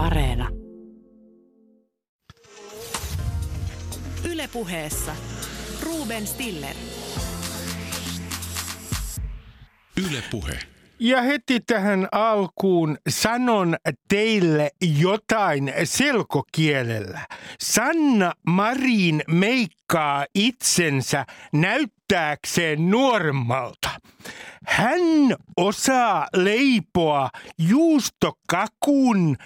Areena. Ylepuheessa Ruben Stiller. Yle Puhe. Ja heti tähän alkuun sanon teille jotain selkokielellä. Sanna Marin meikkaa itsensä näyttääkseen nuoremmalta. Hän osaa leipoa juustokakun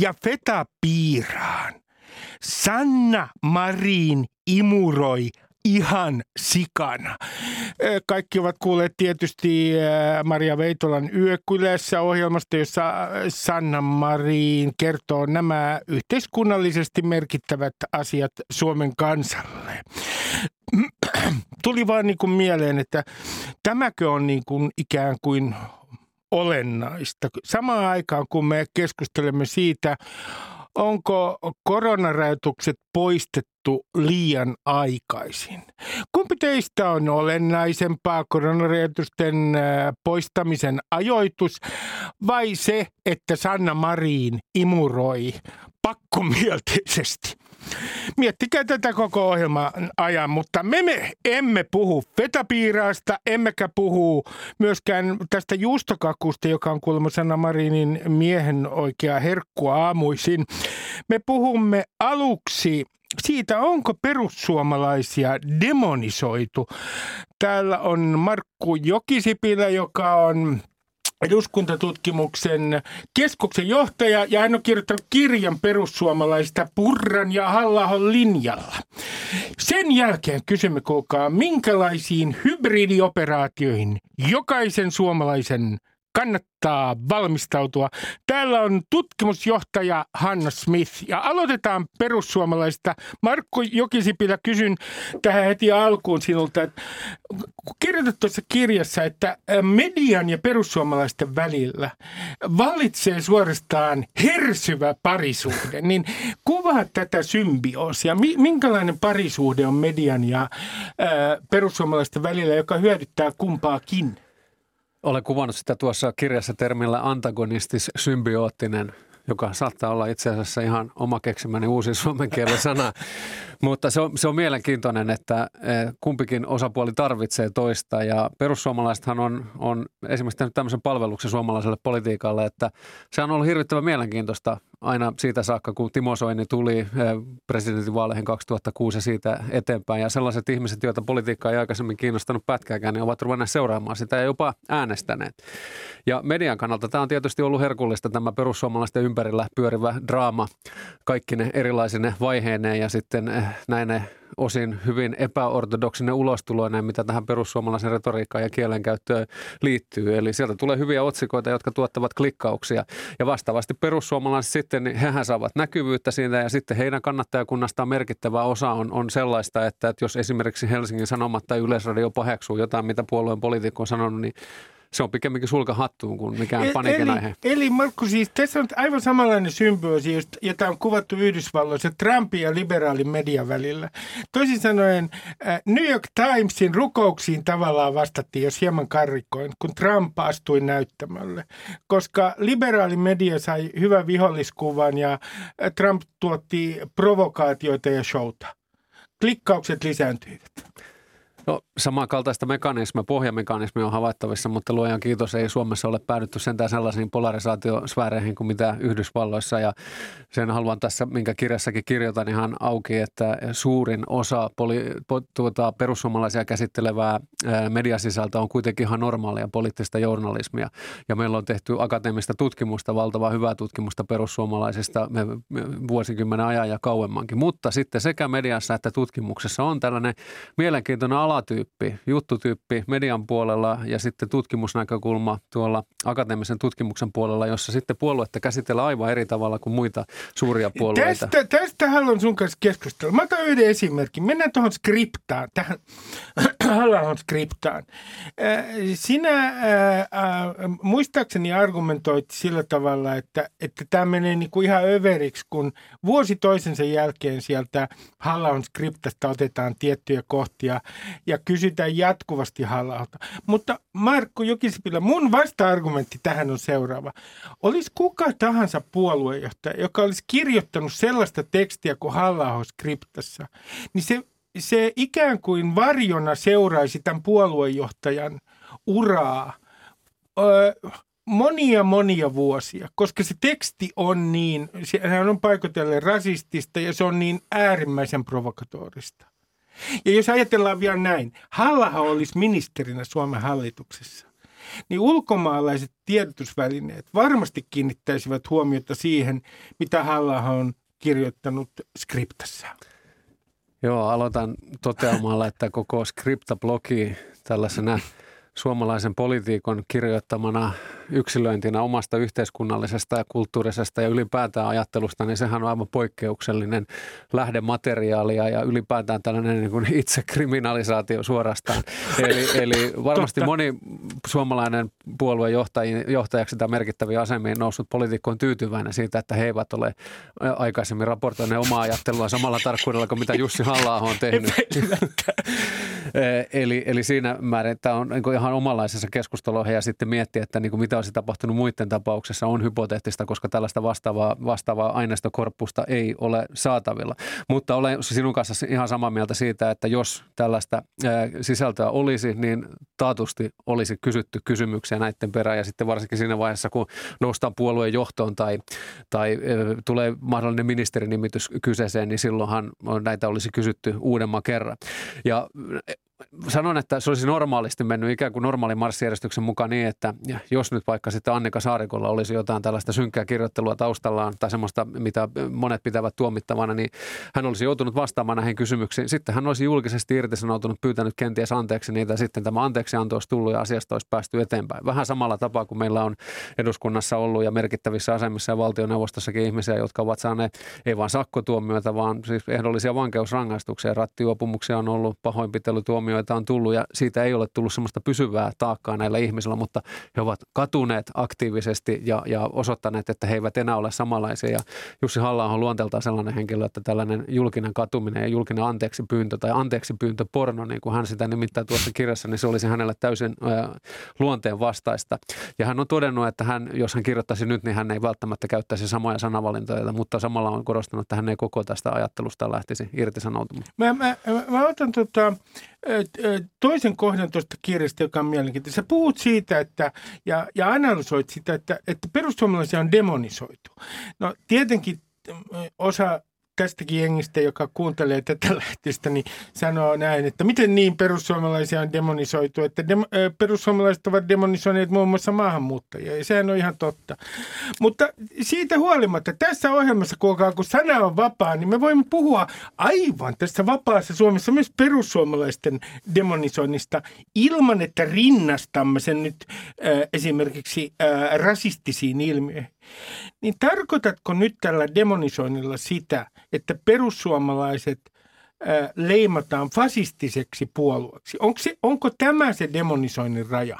ja fetapiiraan. Sanna Marin imuroi ihan sikana. Kaikki ovat kuulleet tietysti Maria Veitolan Yökylässä ohjelmasta, jossa Sanna Marin kertoo nämä yhteiskunnallisesti merkittävät asiat Suomen kansalle. Tuli vaan niin mieleen, että tämäkö on niin kuin ikään kuin olennaista. Samaan aikaan, kun me keskustelemme siitä, onko koronarajoitukset poistettu liian aikaisin? Kumpi teistä on olennaisempaa koronarajoitusten poistamisen ajoitus vai se, että Sanna Marin imuroi pakkomielteisesti? Miettikää tätä koko ohjelman ajan, mutta me, me emme puhu fetapiiraasta, emmekä puhu myöskään tästä juustokakusta, joka on kuulemma Sanna Marinin miehen oikea herkku aamuisin. Me puhumme aluksi siitä, onko perussuomalaisia demonisoitu. Täällä on Markku Jokisipilä, joka on eduskuntatutkimuksen keskuksen johtaja ja hän on kirjoittanut kirjan perussuomalaisista Purran ja halla linjalla. Sen jälkeen kysymme kuulkaa, minkälaisiin hybridioperaatioihin jokaisen suomalaisen kannattaa valmistautua. Täällä on tutkimusjohtaja Hanna Smith ja aloitetaan perussuomalaista. Markku Jokisipilä, kysyn tähän heti alkuun sinulta, kirjoitat tuossa kirjassa, että median ja perussuomalaisten välillä vallitsee suorastaan hersyvä parisuhde. Niin kuvaa tätä symbioosia. Minkälainen parisuhde on median ja perussuomalaisten välillä, joka hyödyttää kumpaakin? Olen kuvannut sitä tuossa kirjassa termillä antagonistis symbioottinen, joka saattaa olla itse asiassa ihan oma keksimäni uusi suomen kielen sana. Mutta se on, se on mielenkiintoinen, että eh, kumpikin osapuoli tarvitsee toista ja perussuomalaisethan on, on esimerkiksi tehnyt tämmöisen palveluksen suomalaiselle politiikalle, että se on ollut hirvittävän mielenkiintoista aina siitä saakka, kun Timo Soini tuli eh, presidentinvaaleihin 2006 ja siitä eteenpäin. Ja sellaiset ihmiset, joita politiikka ei aikaisemmin kiinnostanut pätkääkään, niin ovat ruvenneet seuraamaan sitä ja jopa äänestäneet. Ja median kannalta tämä on tietysti ollut herkullista, tämä perussuomalaisten ympärillä pyörivä draama, kaikki ne erilaisine vaiheineen ja sitten eh, näin osin hyvin epäortodoksinen ulostuloinen, mitä tähän perussuomalaisen retoriikkaan ja kielenkäyttöön liittyy. Eli sieltä tulee hyviä otsikoita, jotka tuottavat klikkauksia. Ja vastaavasti perussuomalaiset sitten, niin hehän saavat näkyvyyttä siitä ja sitten heidän kannattajakunnastaan merkittävä osa on, on sellaista, että, että jos esimerkiksi Helsingin Sanomat tai Yleisradio paheksuu jotain, mitä puolueen poliitikko on sanonut, niin se on pikemminkin sulka hattuun kuin mikään paniikin aihe. Eli, eli Markku, siis tässä on aivan samanlainen symbioosi, jota on kuvattu Yhdysvalloissa Trumpin ja liberaalin median välillä. Toisin sanoen New York Timesin rukouksiin tavallaan vastattiin, jos hieman karrikoin, kun Trump astui näyttämölle. Koska liberaali media sai hyvän viholliskuvan ja Trump tuotti provokaatioita ja showta. Klikkaukset lisääntyivät. No samankaltaista mekanismia, pohjamekanismia on havaittavissa, mutta luojan kiitos ei Suomessa ole päädytty sentään sellaisiin polarisaatiosfääreihin kuin mitä Yhdysvalloissa. Ja sen haluan tässä, minkä kirjassakin kirjoitan ihan auki, että suurin osa poli, po, tuota, perussuomalaisia käsittelevää mediasisältöä on kuitenkin ihan normaalia poliittista journalismia. Ja meillä on tehty akateemista tutkimusta, valtavaa hyvää tutkimusta perussuomalaisista me, me, vuosikymmenen ajan ja kauemmankin. Mutta sitten sekä mediassa että tutkimuksessa on tällainen mielenkiintoinen ala alatyyppi, juttutyyppi median puolella ja sitten tutkimusnäkökulma tuolla akateemisen tutkimuksen puolella, jossa sitten puoluetta käsitellään aivan eri tavalla kuin muita suuria puolueita. Tästä, tästä haluan sun kanssa keskustella. Mä otan yhden esimerkin. Mennään tuohon skriptaan, tähän halla skriptaan. Sinä äh, äh, muistaakseni argumentoit sillä tavalla, että, että menee niinku ihan överiksi, kun vuosi toisensa jälkeen sieltä halla skriptasta otetaan tiettyjä kohtia ja kysytään jatkuvasti halalta. Mutta Markku Jokisipilä, mun vasta-argumentti tähän on seuraava. Olisi kuka tahansa puoluejohtaja, joka olisi kirjoittanut sellaista tekstiä kuin halla skriptassa, niin se, se ikään kuin varjona seuraisi tämän puoluejohtajan uraa. Öö, monia monia vuosia, koska se teksti on niin, sehän on paikotellen rasistista ja se on niin äärimmäisen provokatorista. Ja jos ajatellaan vielä näin, Hallaha olisi ministerinä Suomen hallituksessa, niin ulkomaalaiset tiedotusvälineet varmasti kiinnittäisivät huomiota siihen, mitä Hallaha on kirjoittanut skriptassa. Joo, aloitan toteamalla, että koko skriptablogi tällaisena suomalaisen politiikon kirjoittamana yksilöintinä omasta yhteiskunnallisesta ja kulttuurisesta ja ylipäätään ajattelusta, niin sehän on aivan poikkeuksellinen lähdemateriaalia ja ylipäätään tällainen niin kuin itsekriminalisaatio suorastaan. Eli, eli varmasti Totta. moni suomalainen puoluejohtajaksi tai merkittäviä asemiin noussut poliitikko on tyytyväinen siitä, että he eivät ole aikaisemmin raportoineet omaa ajattelua samalla tarkkuudella kuin mitä Jussi halla on tehnyt. eli, eli siinä määrin tämä on niin ihan omanlaisessa keskustelua ja sitten miettiä, että niin kuin mitä olisi tapahtunut muiden tapauksessa on hypoteettista, koska tällaista vastaavaa, vastaavaa aineistokorpusta ei ole saatavilla. Mutta olen sinun kanssa ihan samaa mieltä siitä, että jos tällaista sisältöä olisi, niin taatusti olisi kysytty kysymyksiä näiden perään ja sitten varsinkin siinä vaiheessa, kun noustaan puolueen johtoon tai, tai tulee mahdollinen ministerinimitys kyseeseen, niin silloinhan näitä olisi kysytty uudemman kerran. Ja sanon, että se olisi normaalisti mennyt ikään kuin normaalin marssijärjestyksen mukaan niin, että jos nyt vaikka sitten Annika Saarikolla olisi jotain tällaista synkkää kirjoittelua taustallaan tai semmoista, mitä monet pitävät tuomittavana, niin hän olisi joutunut vastaamaan näihin kysymyksiin. Sitten hän olisi julkisesti irtisanoutunut, pyytänyt kenties anteeksi niitä ja sitten tämä anteeksianto olisi tullut ja asiasta olisi päästy eteenpäin. Vähän samalla tapaa kuin meillä on eduskunnassa ollut ja merkittävissä asemissa ja valtioneuvostossakin ihmisiä, jotka ovat saaneet ei vain sakkotuomioita, vaan siis ehdollisia vankeusrangaistuksia. Rattijuopumuksia on ollut, pahoinpitelytuomioita tuomioita on tullut ja siitä ei ole tullut semmoista pysyvää taakkaa näillä ihmisillä, mutta he ovat katuneet aktiivisesti ja, ja osoittaneet, että he eivät enää ole samanlaisia. Ja Jussi halla on luonteeltaan sellainen henkilö, että tällainen julkinen katuminen ja julkinen anteeksi pyyntö tai anteeksi pyyntö porno, niin kuin hän sitä nimittäin tuossa kirjassa, niin se olisi hänelle täysin äh, luonteen vastaista. Ja hän on todennut, että hän, jos hän kirjoittaisi nyt, niin hän ei välttämättä käyttäisi samoja sanavalintoja, mutta samalla on korostanut, että hän ei koko tästä ajattelusta lähtisi irtisanoutumaan. Mä, mä, mä otan tota, toisen kohdan tuosta kirjasta, joka on mielenkiintoinen. Sä puhut siitä että, ja, ja analysoit sitä, että, että perussuomalaisia on demonisoitu. No tietenkin osa tästäkin jengistä, joka kuuntelee tätä lähtistä, niin sanoo näin, että miten niin perussuomalaisia on demonisoitu, että dem- perussuomalaiset ovat demonisoineet muun muassa maahanmuuttajia, ja sehän on ihan totta. Mutta siitä huolimatta, tässä ohjelmassa, kuulkaa, kun sana on vapaa, niin me voimme puhua aivan tässä vapaassa Suomessa myös perussuomalaisten demonisoinnista ilman, että rinnastamme sen nyt äh, esimerkiksi äh, rasistisiin ilmiöihin. Niin tarkoitatko nyt tällä demonisoinnilla sitä, että perussuomalaiset leimataan fasistiseksi puolueeksi? Onko, se, onko tämä se demonisoinnin raja?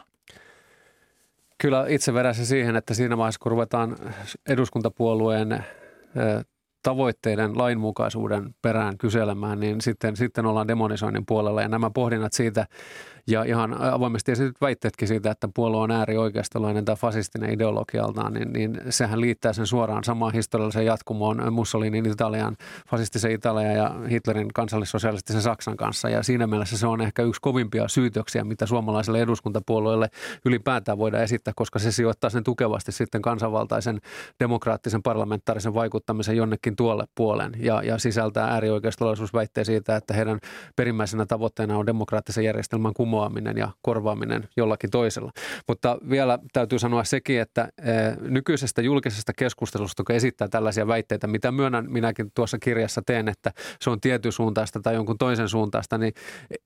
Kyllä itse vedän se siihen, että siinä vaiheessa kun ruvetaan eduskuntapuolueen tavoitteiden lainmukaisuuden perään kyselemään, niin sitten, sitten ollaan demonisoinnin puolella. Ja nämä pohdinnat siitä, ja ihan avoimesti esityt väitteetkin siitä, että puolue on äärioikeistolainen tai fasistinen ideologialtaan, niin, niin sehän liittää sen suoraan samaan historialliseen jatkumoon Mussolinin Italian, fasistisen Italian ja Hitlerin kansallissosialistisen Saksan kanssa. Ja siinä mielessä se on ehkä yksi kovimpia syytöksiä, mitä suomalaiselle eduskuntapuolueelle ylipäätään voidaan esittää, koska se sijoittaa sen tukevasti sitten kansanvaltaisen demokraattisen parlamentaarisen vaikuttamisen jonnekin tuolle puolen ja, ja sisältää äärioikeistolaisuusväitteen siitä, että heidän perimmäisenä tavoitteena on demokraattisen järjestelmän kumoaminen kumoaminen ja korvaaminen jollakin toisella. Mutta vielä täytyy sanoa sekin, että eh, nykyisestä julkisesta keskustelusta, kun esittää tällaisia väitteitä, mitä myönnän minäkin tuossa kirjassa teen, että se on tietyn suuntaista tai jonkun toisen suuntaista, niin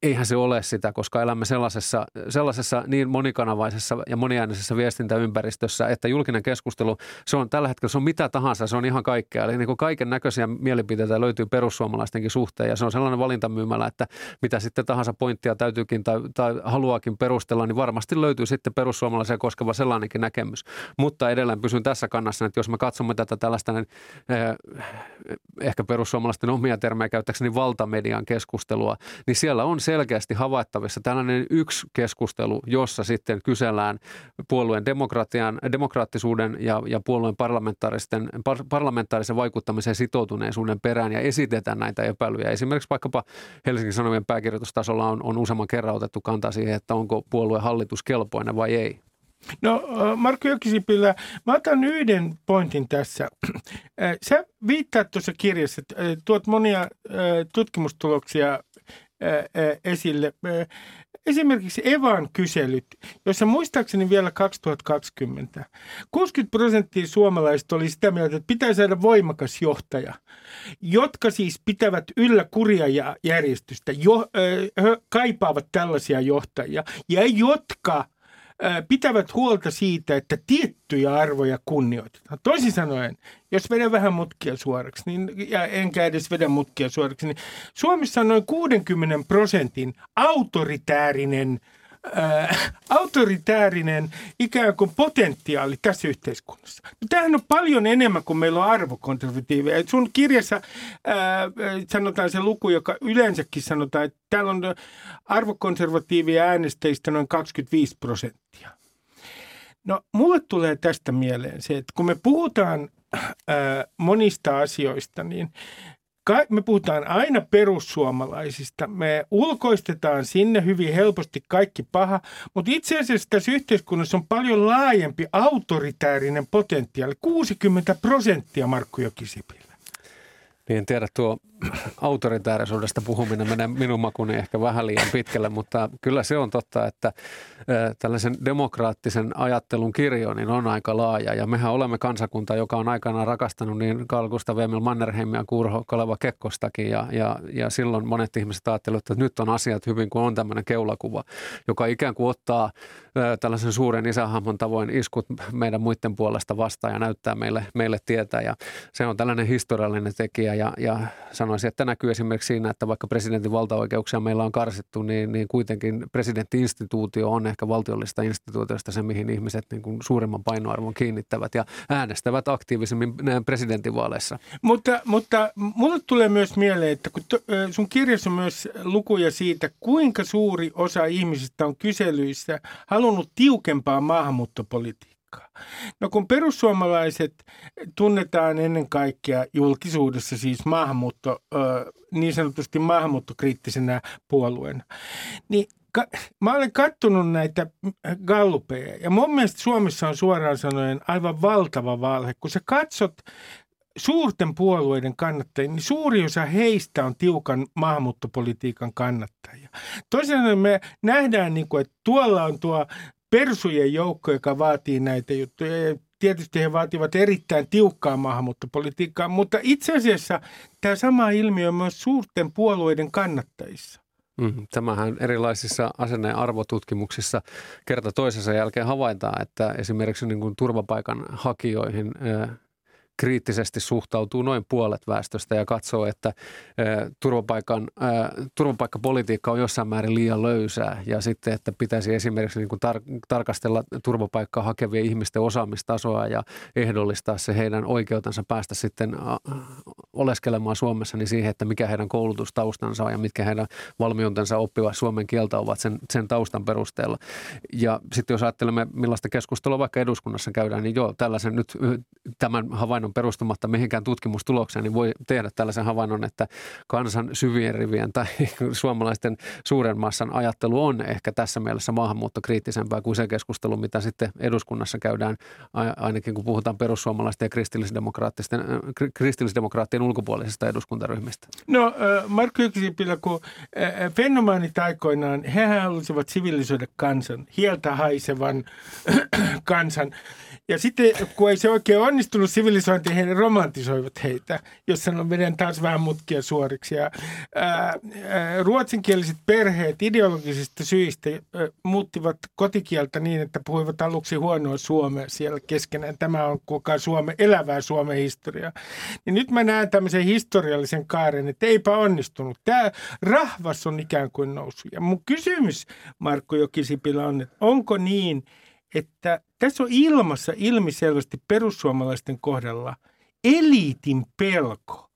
eihän se ole sitä, koska elämme sellaisessa, sellaisessa niin monikanavaisessa ja moniäänisessä viestintäympäristössä, että julkinen keskustelu, se on tällä hetkellä se on mitä tahansa, se on ihan kaikkea. Eli niin kaiken näköisiä mielipiteitä löytyy perussuomalaistenkin suhteen ja se on sellainen valintamyymälä, että mitä sitten tahansa pointtia täytyykin tai, tai haluaakin perustella, niin varmasti löytyy sitten perussuomalaisia koskeva sellainenkin näkemys. Mutta edelleen pysyn tässä kannassa, että jos me katsomme tätä tällaista niin, eh, ehkä perussuomalaisten omia termejä käyttäkseni valtamedian keskustelua, niin siellä on selkeästi havaittavissa tällainen yksi keskustelu, jossa sitten kysellään puolueen demokratian, demokraattisuuden ja, ja puolueen parlamentaaristen, par, parlamentaarisen vaikuttamisen sitoutuneisuuden perään ja esitetään näitä epäilyjä. Esimerkiksi vaikkapa Helsingin Sanomien pääkirjoitustasolla on, on useamman kerran otettu kantaa siihen, että onko puolue hallitus kelpoinen vai ei. No Markku Jokisipilä, mä otan yhden pointin tässä. Sä viittaat tuossa kirjassa, että tuot monia tutkimustuloksia esille. Esimerkiksi Evan kyselyt, jossa muistaakseni vielä 2020 60 prosenttia suomalaisista oli sitä mieltä, että pitää saada voimakas johtaja, jotka siis pitävät yllä kuria ja järjestystä, jo, äh, kaipaavat tällaisia johtajia ja jotka – pitävät huolta siitä, että tiettyjä arvoja kunnioitetaan. Toisin sanoen, jos vedän vähän mutkia suoraksi, niin, ja enkä edes vedä mutkia suoraksi, niin Suomessa on noin 60 prosentin autoritäärinen äh, autoritäärinen ikään kuin potentiaali tässä yhteiskunnassa. No, tämähän on paljon enemmän kuin meillä on arvokonservatiiveja. Sun kirjassa äh, sanotaan se luku, joka yleensäkin sanotaan, että täällä on arvokonservatiivia äänestäjistä noin 25 prosenttia. No mulle tulee tästä mieleen se, että kun me puhutaan äh, monista asioista, niin me puhutaan aina perussuomalaisista. Me ulkoistetaan sinne hyvin helposti kaikki paha, mutta itse asiassa tässä yhteiskunnassa on paljon laajempi autoritäärinen potentiaali. 60 prosenttia Markku Jokisipilä. Niin en tiedä, tuo autoritaarisuudesta puhuminen menee minun makuni ehkä vähän liian pitkälle, mutta kyllä se on totta, että tällaisen demokraattisen ajattelun kirjo niin on aika laaja. Ja mehän olemme kansakunta, joka on aikanaan rakastanut niin Carl Gustav Emil Mannerheimia kuin Urho Kaleva Kekkostakin. Ja, ja, ja silloin monet ihmiset ajattelivat, että nyt on asiat hyvin, kun on tämmöinen keulakuva, joka ikään kuin ottaa tällaisen suuren isähahmon tavoin iskut meidän muiden puolesta vastaan ja näyttää meille, meille tietä. Ja se on tällainen historiallinen tekijä ja, ja sanoisin, että näkyy esimerkiksi siinä, että vaikka presidentin valtaoikeuksia meillä on karsittu, niin, niin kuitenkin presidenttiinstituutio on ehkä valtiollista instituutiosta se, mihin ihmiset niin kuin suurimman painoarvon kiinnittävät ja äänestävät aktiivisemmin presidentinvaaleissa. Mutta, mutta mulle tulee myös mieleen, että kun sun kirjassa on myös lukuja siitä, kuinka suuri osa ihmisistä on kyselyissä halunnut tiukempaa maahanmuuttopolitiikkaa No kun perussuomalaiset tunnetaan ennen kaikkea julkisuudessa siis maahanmuutto, niin sanotusti maahanmuuttokriittisenä puolueena, niin mä olen kattonut näitä gallupeja ja mun mielestä Suomessa on suoraan sanoen aivan valtava valhe. Kun sä katsot suurten puolueiden kannattajia, niin suuri osa heistä on tiukan maahanmuuttopolitiikan kannattajia. Toisaalta me nähdään, niin kuin, että tuolla on tuo persujen joukko, joka vaatii näitä juttuja. Tietysti he vaativat erittäin tiukkaa maahanmuuttopolitiikkaa, mutta itse asiassa tämä sama ilmiö on myös suurten puolueiden kannattajissa. Mm, tämähän erilaisissa asenne- ja arvotutkimuksissa kerta toisensa jälkeen havaitaan, että esimerkiksi niin kuin turvapaikan kriittisesti suhtautuu noin puolet väestöstä ja katsoo, että turvapaikan, turvapaikkapolitiikka on jossain määrin liian löysää ja sitten, että pitäisi esimerkiksi niin kuin tar- tarkastella turvapaikkaa hakevien ihmisten osaamistasoa ja ehdollistaa se heidän oikeutensa päästä sitten oleskelemaan Suomessa niin siihen, että mikä heidän koulutustaustansa on ja mitkä heidän valmiutensa oppiva suomen kieltä ovat sen, sen taustan perusteella. Ja sitten jos ajattelemme, millaista keskustelua vaikka eduskunnassa käydään, niin joo, tällaisen nyt tämän havainnon havainnon perustumatta mihinkään tutkimustulokseen, niin voi tehdä tällaisen havainnon, että kansan syvien rivien tai suomalaisten suuren massan ajattelu on ehkä tässä mielessä maahanmuuttokriittisempää kuin se keskustelu, mitä sitten eduskunnassa käydään, ainakin kun puhutaan perussuomalaisten ja kristillisdemokraattisten, kristillisdemokraattien ulkopuolisista eduskuntaryhmistä. No Markku Ykisipilä, kun fenomaanit aikoinaan, hehän halusivat sivilisoida kansan, hieltä haisevan kansan. Ja sitten kun ei se oikein onnistunut sivilisointi, he romantisoivat heitä, jos sanon menen taas vähän mutkia suoriksi. Ja, ää, ää, ruotsinkieliset perheet ideologisista syistä ää, muuttivat kotikieltä niin, että puhuivat aluksi huonoa suomea siellä keskenään. Tämä on koko Suome, elävää Suomen historiaa. Niin nyt mä näen tämmöisen historiallisen kaaren, että eipä onnistunut. Tämä rahvas on ikään kuin noussut. Ja mun kysymys, Markku Jokisipilä, on, että onko niin, että tässä on ilmassa ilmiselvästi perussuomalaisten kohdalla eliitin pelko.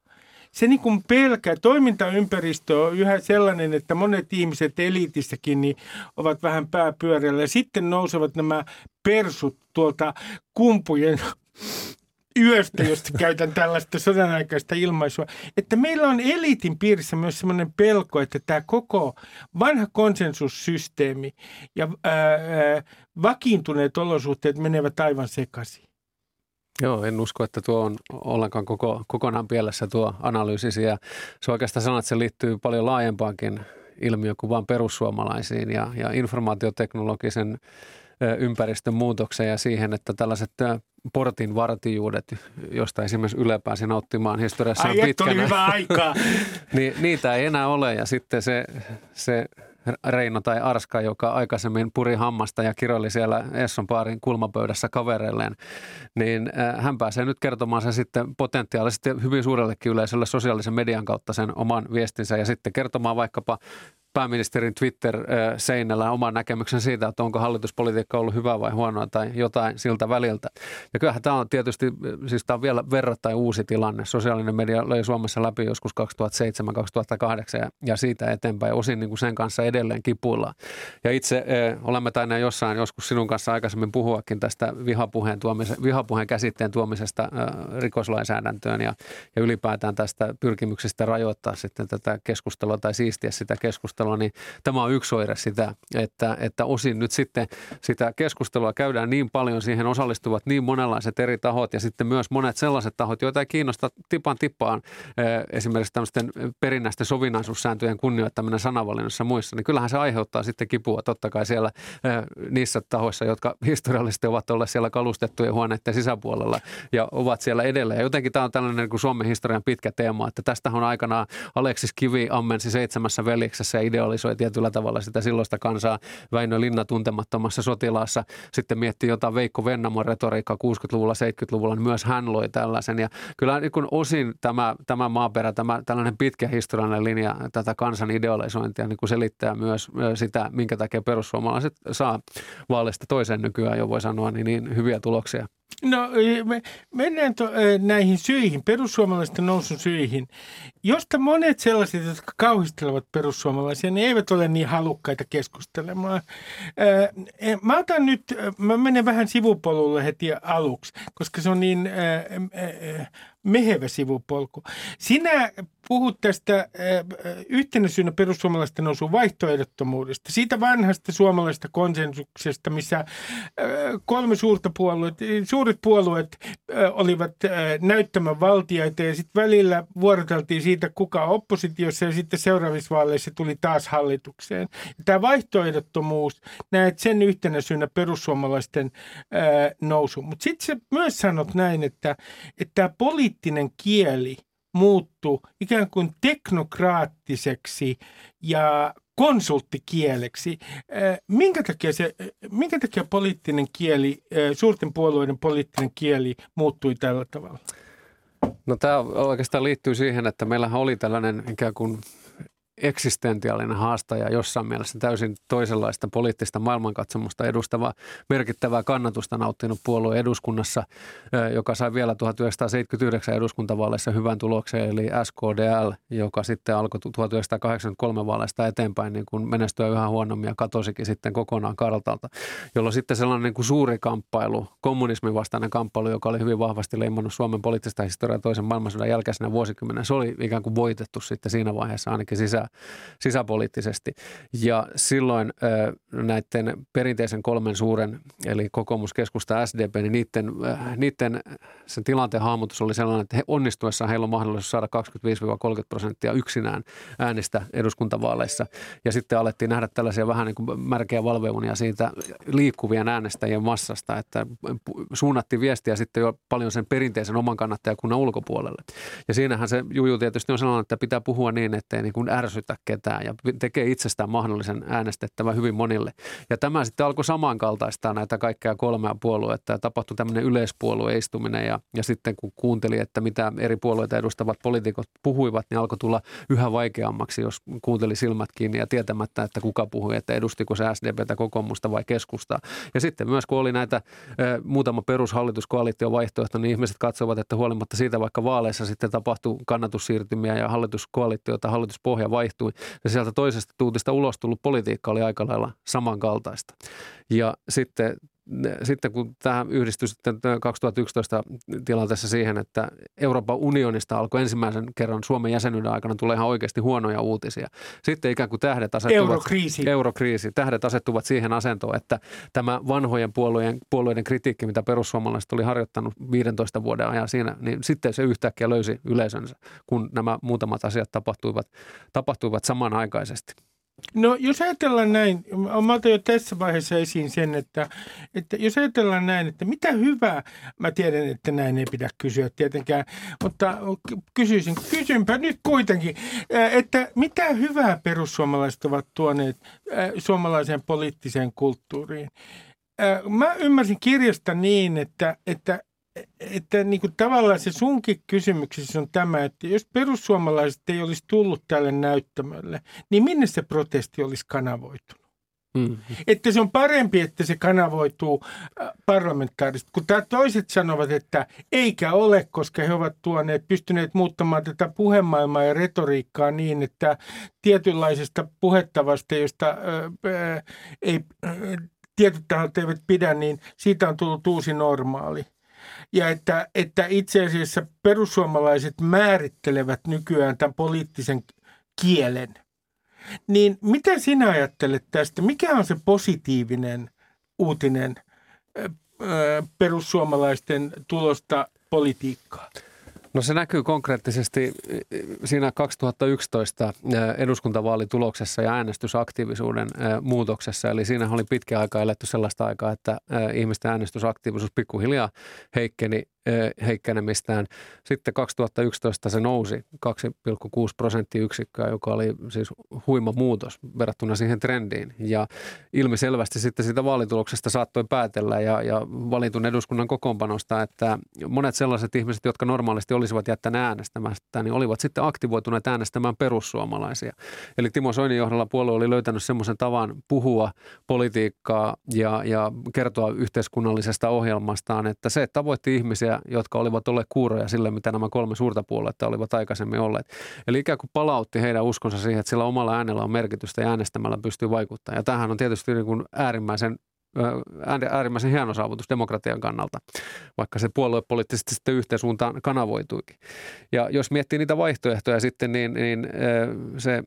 Se niin kuin pelkää, toimintaympäristö on yhä sellainen, että monet ihmiset eliitissäkin niin ovat vähän pääpyörällä. Ja sitten nousevat nämä persut tuolta kumpujen yöstä, josta käytän tällaista sodanaikaista ilmaisua, että meillä on eliitin piirissä myös sellainen pelko, että tämä koko vanha konsensussysteemi ja ää, ää, vakiintuneet olosuhteet menevät aivan sekaisin. Joo, en usko, että tuo on ollenkaan koko, kokonaan pielessä tuo analyysisi ja se oikeastaan sanoo, että se liittyy paljon laajempaankin ilmiökuvaan perussuomalaisiin ja, ja informaatioteknologisen ympäristön muutokseen ja siihen, että tällaiset portin vartijuudet, josta esimerkiksi Yle pääsi nauttimaan historiassa Ai pitkänä. Ai hyvä aikaa. niin, niitä ei enää ole ja sitten se, se Reino tai Arska, joka aikaisemmin puri hammasta ja kirjoili siellä Esson baarin kulmapöydässä kavereilleen, niin hän pääsee nyt kertomaan sen sitten potentiaalisesti hyvin suurellekin yleisölle sosiaalisen median kautta sen oman viestinsä ja sitten kertomaan vaikkapa pääministerin Twitter-seinällä oman näkemyksen siitä, että onko hallituspolitiikka ollut hyvää vai huonoa tai jotain siltä väliltä. Ja kyllähän tämä on tietysti, siis tämä on vielä verrattain uusi tilanne. Sosiaalinen media löi Suomessa läpi joskus 2007-2008 ja, siitä eteenpäin. Osin niin kuin sen kanssa edelleen kipuillaan. Ja itse eh, olemme taineet jossain joskus sinun kanssa aikaisemmin puhuakin tästä vihapuheen, tuomise, vihapuheen käsitteen tuomisesta eh, rikoslainsäädäntöön ja, ja ylipäätään tästä pyrkimyksestä rajoittaa sitten tätä keskustelua tai siistiä sitä keskustelua keskustelua, niin tämä on yksi oire sitä, että, että osin nyt sitten sitä keskustelua käydään niin paljon, siihen osallistuvat niin monenlaiset eri tahot ja sitten myös monet sellaiset tahot, joita ei kiinnosta tipan tippaan esimerkiksi tämmöisten perinnäisten sovinnaisuussääntöjen kunnioittaminen sanavalinnassa muissa, niin kyllähän se aiheuttaa sitten kipua totta kai siellä niissä tahoissa, jotka historiallisesti ovat olleet siellä kalustettujen huoneiden sisäpuolella ja ovat siellä edelleen. Ja jotenkin tämä on tällainen niin kuin Suomen historian pitkä teema, että tästä on aikanaan Aleksis Kivi ammensi seitsemässä veliksessä ja idealisoi tietyllä tavalla sitä silloista kansaa Väinö Linna tuntemattomassa sotilaassa. Sitten miettii jotain Veikko Vennamon retoriikkaa 60-luvulla, 70-luvulla, niin myös hän loi tällaisen. Ja kyllä niin kun osin tämä, tämä maaperä, tämä tällainen pitkä historiallinen linja tätä kansan idealisointia niin selittää myös sitä, minkä takia perussuomalaiset saa vaalista toisen nykyään jo voi sanoa, niin, niin hyviä tuloksia. No me, mennään to, näihin syihin, perussuomalaisten nousun syihin, josta monet sellaiset, jotka kauhistelevat perussuomalaisia, ne eivät ole niin halukkaita keskustelemaan. Mä otan nyt, mä menen vähän sivupolulle heti aluksi, koska se on niin mehevä sivupolku. Sinä puhut tästä äh, yhtenä syynä perussuomalaisten nousun vaihtoehdottomuudesta, siitä vanhasta suomalaisesta konsensuksesta, missä äh, kolme suurta puolueet, suuret puolueet äh, olivat äh, näyttämän valtiaita ja sitten välillä vuoroteltiin siitä, kuka on oppositiossa ja sitten seuraavissa vaaleissa tuli taas hallitukseen. Tämä vaihtoehdottomuus, näet sen yhtenä syynä perussuomalaisten äh, nousu. Mutta sitten myös sanot näin, että, että tämä poliittinen kieli muuttui ikään kuin teknokraattiseksi ja konsulttikieleksi. Äh, minkä takia, se, minkä takia poliittinen kieli, äh, suurten puolueiden poliittinen kieli muuttui tällä tavalla? No tämä oikeastaan liittyy siihen, että meillähän oli tällainen ikään kuin eksistentiaalinen haastaja jossain mielessä täysin toisenlaista poliittista maailmankatsomusta edustava merkittävää kannatusta nauttinut puolue eduskunnassa, joka sai vielä 1979 eduskuntavaaleissa hyvän tuloksen, eli SKDL, joka sitten alkoi 1983 vaaleista eteenpäin niin kuin menestyä yhä huonommin ja katosikin sitten kokonaan kartalta, jolloin sitten sellainen niin kuin suuri kamppailu, kommunismin vastainen kamppailu, joka oli hyvin vahvasti leimannut Suomen poliittista historiaa toisen maailmansodan jälkeisenä vuosikymmenen, se oli ikään kuin voitettu sitten siinä vaiheessa ainakin sisään sisä, sisäpoliittisesti. Ja silloin näiden perinteisen kolmen suuren, eli kokoomus, keskusta, SDP, niin niiden, niiden sen tilanteen hahmotus oli sellainen, että he onnistuessaan heillä on mahdollisuus saada 25-30 prosenttia yksinään äänistä eduskuntavaaleissa. Ja sitten alettiin nähdä tällaisia vähän niin kuin märkeä valveunia siitä liikkuvien äänestäjien massasta, että suunnattiin viestiä sitten jo paljon sen perinteisen oman kannattajakunnan ulkopuolelle. Ja siinähän se juju tietysti on sellainen, että pitää puhua niin, ettei niin kuin ärsytä ketään ja tekee itsestään mahdollisen äänestettävä hyvin monille. Ja tämä sitten alkoi samankaltaistaa näitä kaikkia kolmea puoluetta ja tapahtui tämmöinen yleispuolueistuminen ja, ja sitten kun kuunteli, että mitä eri puolueita edustavat poliitikot puhuivat, niin alkoi tulla yhä vaikeammaksi, jos kuunteli silmät kiinni ja tietämättä, että kuka puhui, että edustiko se SDPtä, kokoomusta vai keskustaa. Ja sitten myös kun oli näitä muutama perushallituskoalitio vaihtoehto, niin ihmiset katsovat, että huolimatta siitä, vaikka vaaleissa sitten tapahtui kannatussiirtymiä ja hallituskoalitio tai hallituspohja vaihtui, ja sieltä toisesta tuutista ulos tullut politiikka oli aika lailla samankaltaista. Ja sitten sitten kun tähän yhdistyi sitten 2011 tilanteessa siihen, että Euroopan unionista alkoi ensimmäisen kerran Suomen jäsenyyden aikana tulee ihan oikeasti huonoja uutisia. Sitten ikään kuin tähdet asettuvat, eurokriisi. eurokriisi. Tähdet asettuvat siihen asentoon, että tämä vanhojen puolueiden, puolueiden kritiikki, mitä perussuomalaiset oli harjoittanut 15 vuoden ajan siinä, niin sitten se yhtäkkiä löysi yleisönsä, kun nämä muutamat asiat tapahtuivat, tapahtuivat samanaikaisesti. No jos ajatellaan näin, mä otan jo tässä vaiheessa esiin sen, että, että jos ajatellaan näin, että mitä hyvää, mä tiedän, että näin ei pidä kysyä tietenkään, mutta kysyisin, kysynpä nyt kuitenkin, että mitä hyvää perussuomalaiset ovat tuoneet suomalaiseen poliittiseen kulttuuriin? Mä ymmärsin kirjasta niin, että, että että niin kuin tavallaan se sunkin kysymyksessä on tämä, että jos perussuomalaiset ei olisi tullut tälle näyttämölle, niin minne se protesti olisi kanavoitunut? Mm. Että se on parempi, että se kanavoituu äh, parlamentaarisesti, kun tämä toiset sanovat, että eikä ole, koska he ovat tuoneet, pystyneet muuttamaan tätä puhemaailmaa ja retoriikkaa niin, että tietynlaisesta puhettavasta, josta ää, äh, ei, ää, tietyt tahot eivät pidä, niin siitä on tullut uusi normaali ja että, että itse asiassa perussuomalaiset määrittelevät nykyään tämän poliittisen kielen. Niin mitä sinä ajattelet tästä? Mikä on se positiivinen uutinen perussuomalaisten tulosta politiikkaa? No se näkyy konkreettisesti siinä 2011 eduskuntavaalituloksessa ja äänestysaktiivisuuden muutoksessa. Eli siinä oli pitkä aika eletty sellaista aikaa, että ihmisten äänestysaktiivisuus pikkuhiljaa heikkeni heikkenemistään. Sitten 2011 se nousi 2,6 prosenttiyksikköä, joka oli siis huima muutos verrattuna siihen trendiin. Ja ilmiselvästi sitten siitä vaalituloksesta saattoi päätellä ja, ja valitun eduskunnan kokoonpanosta, että monet sellaiset ihmiset, jotka normaalisti olisivat jättäneet äänestämästä, niin olivat sitten aktivoituneet äänestämään perussuomalaisia. Eli Timo Soinin johdolla puolue oli löytänyt semmoisen tavan puhua politiikkaa ja, ja kertoa yhteiskunnallisesta ohjelmastaan, että se tavoitti ihmisiä ihmisiä, jotka olivat olleet kuuroja sille, mitä nämä kolme suurta puoluetta olivat aikaisemmin olleet. Eli ikään kuin palautti heidän uskonsa siihen, että sillä omalla äänellä on merkitystä ja äänestämällä pystyy vaikuttamaan. Ja tähän on tietysti niin kuin äärimmäisen äärimmäisen hieno saavutus demokratian kannalta, vaikka se puoluepoliittisesti sitten yhteissuuntaan kanavoituikin. Ja jos miettii niitä vaihtoehtoja sitten, niin, niin se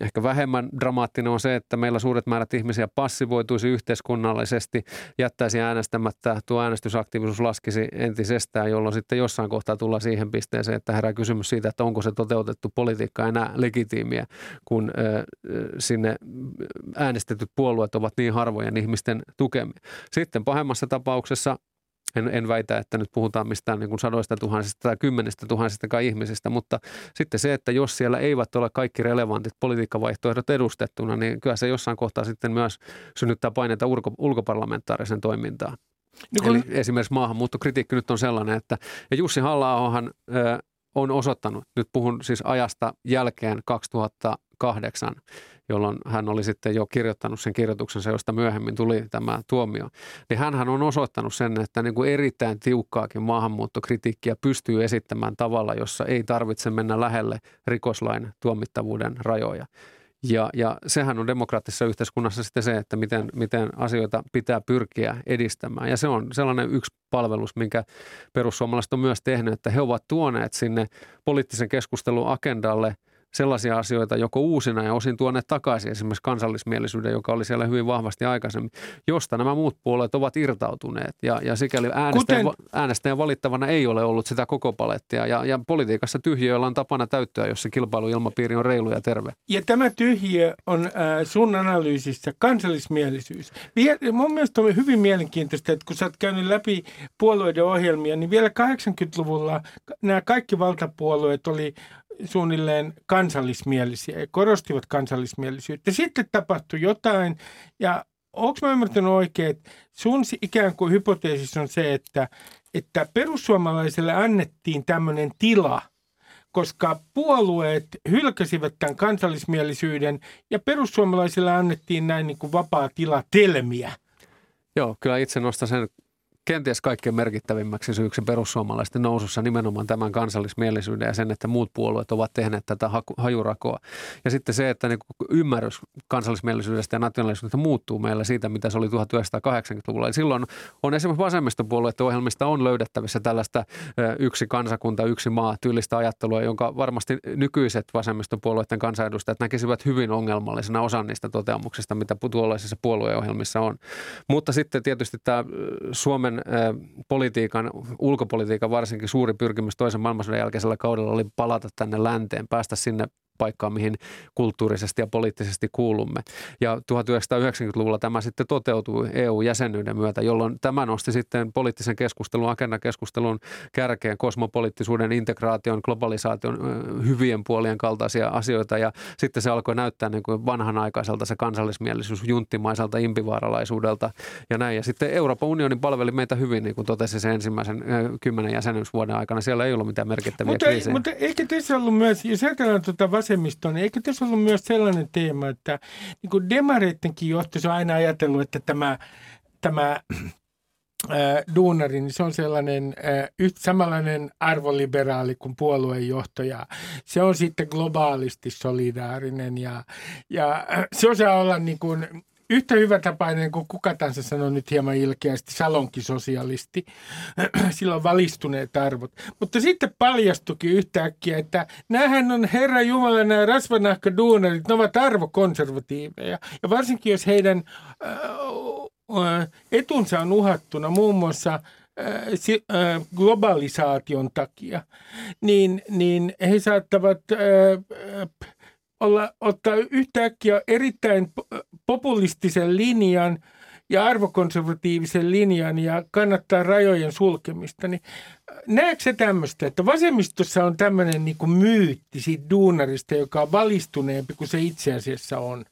Ehkä vähemmän dramaattinen on se, että meillä suuret määrät ihmisiä passivoituisi yhteiskunnallisesti, jättäisi äänestämättä, tuo äänestysaktiivisuus laskisi entisestään, jolloin sitten jossain kohtaa tulla siihen pisteeseen, että herää kysymys siitä, että onko se toteutettu politiikka enää legitiimiä, kun sinne äänestetyt puolueet ovat niin harvojen ihmisten tukemia. Sitten pahemmassa tapauksessa en, en väitä, että nyt puhutaan mistään niin kuin sadoista tuhansista tai kymmenistä tuhansista ihmisistä, mutta sitten se, että jos siellä eivät ole kaikki relevantit politiikkavaihtoehdot edustettuna, niin kyllä se jossain kohtaa sitten myös synnyttää paineita ulko, ulkoparlamentaarisen toimintaan. No kun... Eli esimerkiksi maahanmuuttokritiikki nyt on sellainen, että ja Jussi halla on osoittanut, nyt puhun siis ajasta jälkeen 2008, jolloin hän oli sitten jo kirjoittanut sen kirjoituksensa, josta myöhemmin tuli tämä tuomio. Niin hän on osoittanut sen, että niin kuin erittäin tiukkaakin maahanmuuttokritiikkiä pystyy esittämään tavalla, jossa ei tarvitse mennä lähelle rikoslain tuomittavuuden rajoja. Ja, ja sehän on demokraattisessa yhteiskunnassa sitten se, että miten, miten asioita pitää pyrkiä edistämään. Ja se on sellainen yksi palvelus, minkä perussuomalaiset on myös tehnyt, että he ovat tuoneet sinne poliittisen keskustelun agendalle – sellaisia asioita joko uusina ja osin tuoneet takaisin esimerkiksi kansallismielisyyden, joka oli siellä hyvin vahvasti aikaisemmin, josta nämä muut puolueet ovat irtautuneet. Ja, ja sikäli äänestäjän, Kuten... äänestäjän valittavana ei ole ollut sitä koko palettia. Ja, ja politiikassa tyhjiöillä on tapana täyttyä, jos se kilpailuilmapiiri on reilu ja terve. Ja tämä tyhjiö on äh, sun analyysissä kansallismielisyys. Vie, mun mielestä on hyvin mielenkiintoista, että kun sä oot käynyt läpi puolueiden ohjelmia, niin vielä 80-luvulla nämä kaikki valtapuolueet oli suunnilleen kansallismielisiä ja korostivat kansallismielisyyttä. Sitten tapahtui jotain ja onko mä ymmärtänyt oikein, että sun ikään kuin hypoteesis on se, että, että perussuomalaisille annettiin tämmöinen tila, koska puolueet hylkäsivät tämän kansallismielisyyden ja perussuomalaisille annettiin näin niin kuin vapaa tila telmiä. Joo, kyllä itse nostan sen kenties kaikkein merkittävimmäksi syyksi perussuomalaisten nousussa nimenomaan tämän kansallismielisyyden ja sen, että muut puolueet ovat tehneet tätä hajurakoa. Ja sitten se, että niin ymmärrys kansallismielisyydestä ja nationaalisuudesta muuttuu meillä siitä, mitä se oli 1980-luvulla. Eli silloin on esimerkiksi vasemmistopuolueiden ohjelmista on löydettävissä tällaista yksi kansakunta, yksi maa tyylistä ajattelua, jonka varmasti nykyiset vasemmistopuolueiden kansanedustajat näkisivät hyvin ongelmallisena osan niistä toteamuksista, mitä tuollaisissa puolueohjelmissa on. Mutta sitten tietysti tämä Suomen politiikan, ulkopolitiikan varsinkin suuri pyrkimys toisen maailmansodan jälkeisellä kaudella oli palata tänne länteen, päästä sinne paikkaan, mihin kulttuurisesti ja poliittisesti kuulumme. Ja 1990-luvulla tämä sitten toteutui EU-jäsenyyden myötä, jolloin tämä nosti sitten poliittisen keskustelun, agendakeskustelun kärkeen kosmopoliittisuuden, integraation, globalisaation, hyvien puolien kaltaisia asioita. Ja sitten se alkoi näyttää niin kuin vanhanaikaiselta se kansallismielisyys, junttimaiselta, impivaaralaisuudelta ja näin. Ja sitten Euroopan unionin palveli meitä hyvin, niin kuin totesi se ensimmäisen kymmenen jäsenyysvuoden aikana. Siellä ei ollut mitään merkittäviä mutta, kriisejä. Mutta eikö tässä ollut myös, jos ajatellaan tuota vasemmistoon, niin eikö tässä ollut myös sellainen teema, että niin kuin demareittenkin johto on aina ajatellut, että tämä, tämä ää, duunari, niin se on sellainen ää, yhtä samanlainen arvoliberaali kuin puoluejohto ja se on sitten globaalisti solidaarinen ja, ja se osaa olla niin kuin yhtä hyvä tapainen kuin kuka tahansa sanoo nyt hieman ilkeästi, salonkisosialisti. Sillä on valistuneet arvot. Mutta sitten paljastukin yhtäkkiä, että näähän on Herra Jumala, nämä rasvanahka duunarit, ne ovat arvokonservatiiveja. Ja varsinkin jos heidän äh, etunsa on uhattuna muun muassa äh, globalisaation takia, niin, niin he saattavat äh, olla, ottaa yhtäkkiä erittäin populistisen linjan ja arvokonservatiivisen linjan ja kannattaa rajojen sulkemista, niin näetkö se tämmöistä, että vasemmistossa on tämmöinen niin myytti siitä duunarista, joka on valistuneempi kuin se itse asiassa on?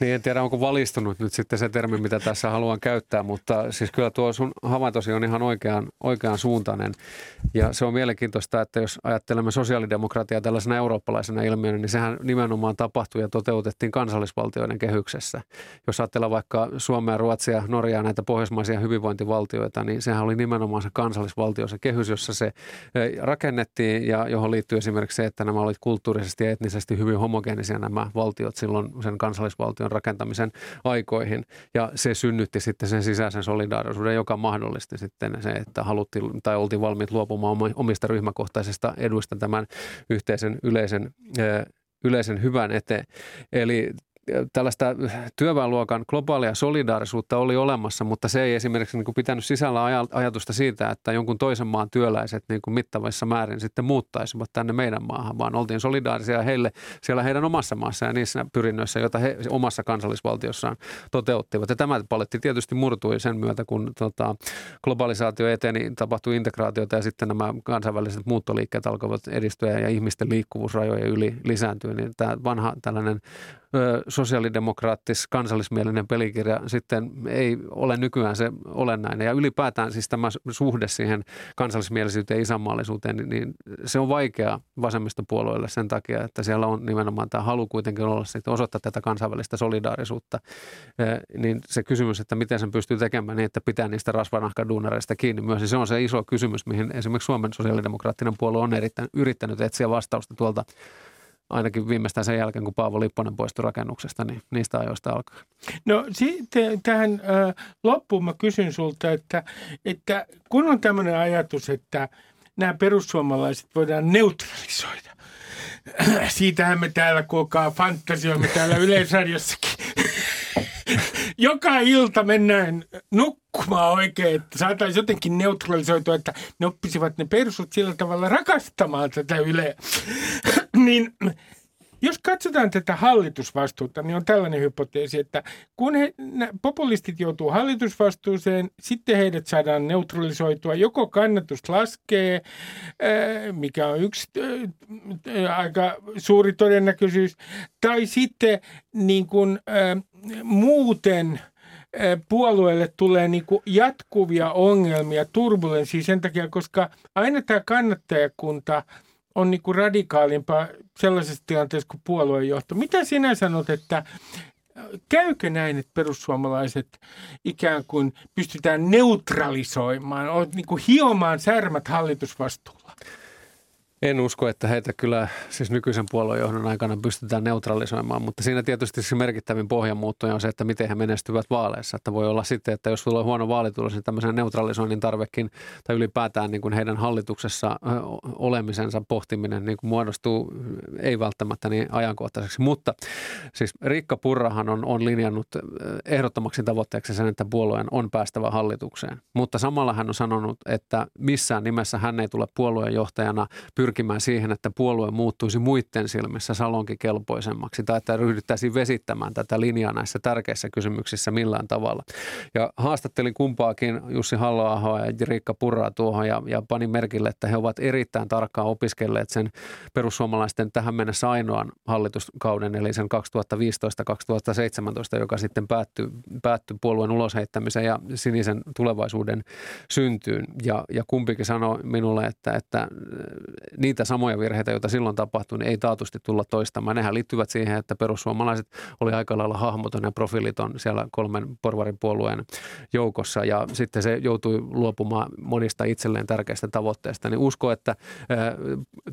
Niin en tiedä, onko valistunut nyt sitten se termi, mitä tässä haluan käyttää, mutta siis kyllä tuo sun havaintosi on ihan oikean, oikean suuntainen. Ja se on mielenkiintoista, että jos ajattelemme sosiaalidemokratiaa tällaisena eurooppalaisena ilmiönä, niin sehän nimenomaan tapahtui ja toteutettiin kansallisvaltioiden kehyksessä. Jos ajatellaan vaikka Suomea, Ruotsia, Norjaa, näitä pohjoismaisia hyvinvointivaltioita, niin sehän oli nimenomaan se kansallisvaltio, se kehys, jossa se rakennettiin ja johon liittyy esimerkiksi se, että nämä olivat kulttuurisesti ja etnisesti hyvin homogeenisia nämä valtiot silloin sen kansallisvaltion valtion rakentamisen aikoihin. Ja se synnytti sitten sen sisäisen solidaarisuuden, joka mahdollisti sitten se, että haluttiin tai oltiin valmiit luopumaan omista ryhmäkohtaisista eduista tämän yhteisen yleisen yleisen hyvän eteen. Eli tällaista työväenluokan globaalia solidaarisuutta oli olemassa, mutta se ei esimerkiksi niin kuin pitänyt sisällä ajatusta siitä, että jonkun toisen maan työläiset niin kuin mittavissa määrin sitten muuttaisivat tänne meidän maahan, vaan oltiin solidaarisia heille siellä heidän omassa maassa ja niissä pyrinnöissä, joita he omassa kansallisvaltiossaan toteuttivat. Ja tämä paletti tietysti murtui sen myötä, kun tota, globalisaatio eteni, tapahtui integraatiota ja sitten nämä kansainväliset muuttoliikkeet alkoivat edistyä ja ihmisten liikkuvuusrajojen yli lisääntyä, niin tämä vanha tällainen sosiaalidemokraattis kansallismielinen pelikirja sitten ei ole nykyään se olennainen. Ja ylipäätään siis tämä suhde siihen kansallismielisyyteen ja isänmaallisuuteen, niin, niin se on vaikea vasemmistopuolueille sen takia, että siellä on nimenomaan tämä halu kuitenkin olla sitten osoittaa tätä kansainvälistä solidaarisuutta. Niin se kysymys, että miten sen pystyy tekemään niin, että pitää niistä rasvanahkaduunareista kiinni myös, niin se on se iso kysymys, mihin esimerkiksi Suomen sosiaalidemokraattinen puolue on erittäin, yrittänyt etsiä vastausta tuolta ainakin viimeistään sen jälkeen, kun Paavo Lipponen poistui rakennuksesta, niin niistä ajoista alkaa. No sitten tähän äh, loppuun mä kysyn sulta, että, että kun on tämmöinen ajatus, että nämä perussuomalaiset voidaan neutralisoida, siitähän me täällä kuulkaa fantasioimme täällä Yleisradiossakin. Joka ilta mennään nukkumaan oikein, että saataisiin jotenkin neutralisoitua, että ne oppisivat ne persut sillä tavalla rakastamaan tätä Yleä. niin jos katsotaan tätä hallitusvastuuta, niin on tällainen hypoteesi, että kun he, populistit joutuu hallitusvastuuseen, sitten heidät saadaan neutralisoitua. Joko kannatus laskee, mikä on yksi aika suuri todennäköisyys, tai sitten niin kuin, muuten puolueelle tulee niin kuin jatkuvia ongelmia, turbulenssia sen takia, koska aina tämä kannattajakunta – on niin kuin radikaalimpaa sellaisessa tilanteessa kuin puolueenjohto. Mitä sinä sanot, että käykö näin, että perussuomalaiset ikään kuin pystytään neutralisoimaan, niin kuin hiomaan särmät hallitusvastuulla? En usko, että heitä kyllä siis nykyisen puoluejohdon aikana pystytään neutralisoimaan, mutta siinä tietysti se merkittävin pohjamuutto on se, että miten he menestyvät vaaleissa. Että voi olla sitten, että jos tulee huono vaalitulos, niin tämmöisen neutralisoinnin tarvekin tai ylipäätään niin kuin heidän hallituksessa olemisensa pohtiminen niin kuin muodostuu ei välttämättä niin ajankohtaiseksi. Mutta siis Riikka Purrahan on, on linjannut ehdottomaksi tavoitteeksi sen, että puolueen on päästävä hallitukseen. Mutta samalla hän on sanonut, että missään nimessä hän ei tule puolueenjohtajana pyr- pyrkimään siihen, että puolue muuttuisi muiden silmissä salonkikelpoisemmaksi tai että ryhdyttäisiin vesittämään tätä linjaa näissä tärkeissä kysymyksissä millään tavalla. Ja haastattelin kumpaakin Jussi halla ja Riikka Purraa tuohon ja, ja panin merkille, että he ovat erittäin tarkkaan opiskelleet sen perussuomalaisten tähän mennessä ainoan hallituskauden, eli sen 2015-2017, joka sitten päättyi, päättyi puolueen ulosheittämisen ja sinisen tulevaisuuden syntyyn. Ja, ja kumpikin sanoi minulle, että, että niitä samoja virheitä, joita silloin tapahtui, niin ei taatusti tulla toistamaan. Nehän liittyvät siihen, että perussuomalaiset oli aika lailla hahmoton ja profiiliton siellä kolmen porvarin joukossa ja sitten se joutui luopumaan monista itselleen tärkeistä tavoitteista. Niin usko, että,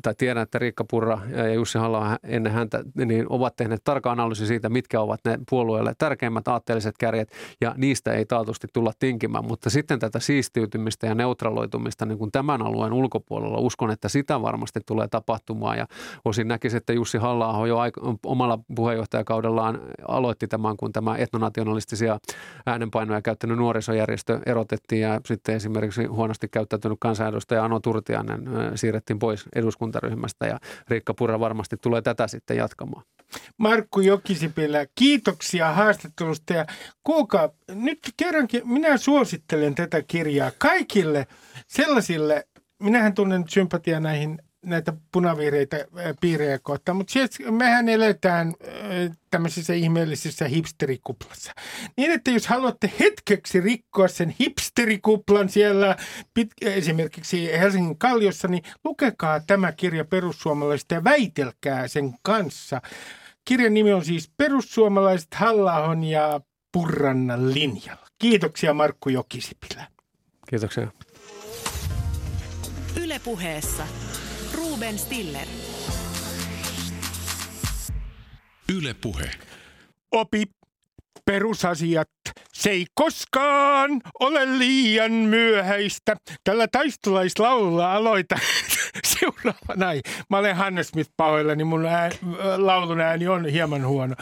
tai tiedän, että Riikka Purra ja Jussi halla ennen häntä niin ovat tehneet tarkka analyysi siitä, mitkä ovat ne puolueelle tärkeimmät aatteelliset kärjet ja niistä ei taatusti tulla tinkimään. Mutta sitten tätä siistiytymistä ja neutraloitumista niin kuin tämän alueen ulkopuolella uskon, että sitä varmaan varmasti tulee tapahtumaan. Ja osin näkisi, että Jussi halla jo omalla puheenjohtajakaudellaan aloitti tämän, kun tämä etnonationalistisia äänenpainoja käyttänyt nuorisojärjestö erotettiin ja sitten esimerkiksi huonosti käyttäytynyt kansanedustaja Ano Turtianen siirrettiin pois eduskuntaryhmästä. Ja Riikka Purra varmasti tulee tätä sitten jatkamaan. Markku Jokisipilä, kiitoksia haastattelusta. Ja kuulkaa, nyt kerrankin minä suosittelen tätä kirjaa kaikille sellaisille minähän tunnen sympatiaa näihin näitä punavihreitä piirejä kohtaan, mutta siis mehän eletään tämmöisessä ihmeellisessä hipsterikuplassa. Niin, että jos haluatte hetkeksi rikkoa sen hipsterikuplan siellä pit, esimerkiksi Helsingin Kalliossa, niin lukekaa tämä kirja perussuomalaisista ja väitelkää sen kanssa. Kirjan nimi on siis Perussuomalaiset Hallahon ja Purrannan linjalla. Kiitoksia Markku Jokisipilä. Kiitoksia. Ylepuheessa Ruben Stiller. Yle Puhe. Opi perusasiat. Se ei koskaan ole liian myöhäistä. Tällä taistolaislaululla aloita seuraavana. Mä olen Hannes Smith pahoilla, niin mun ää, laulun ääni on hieman huono.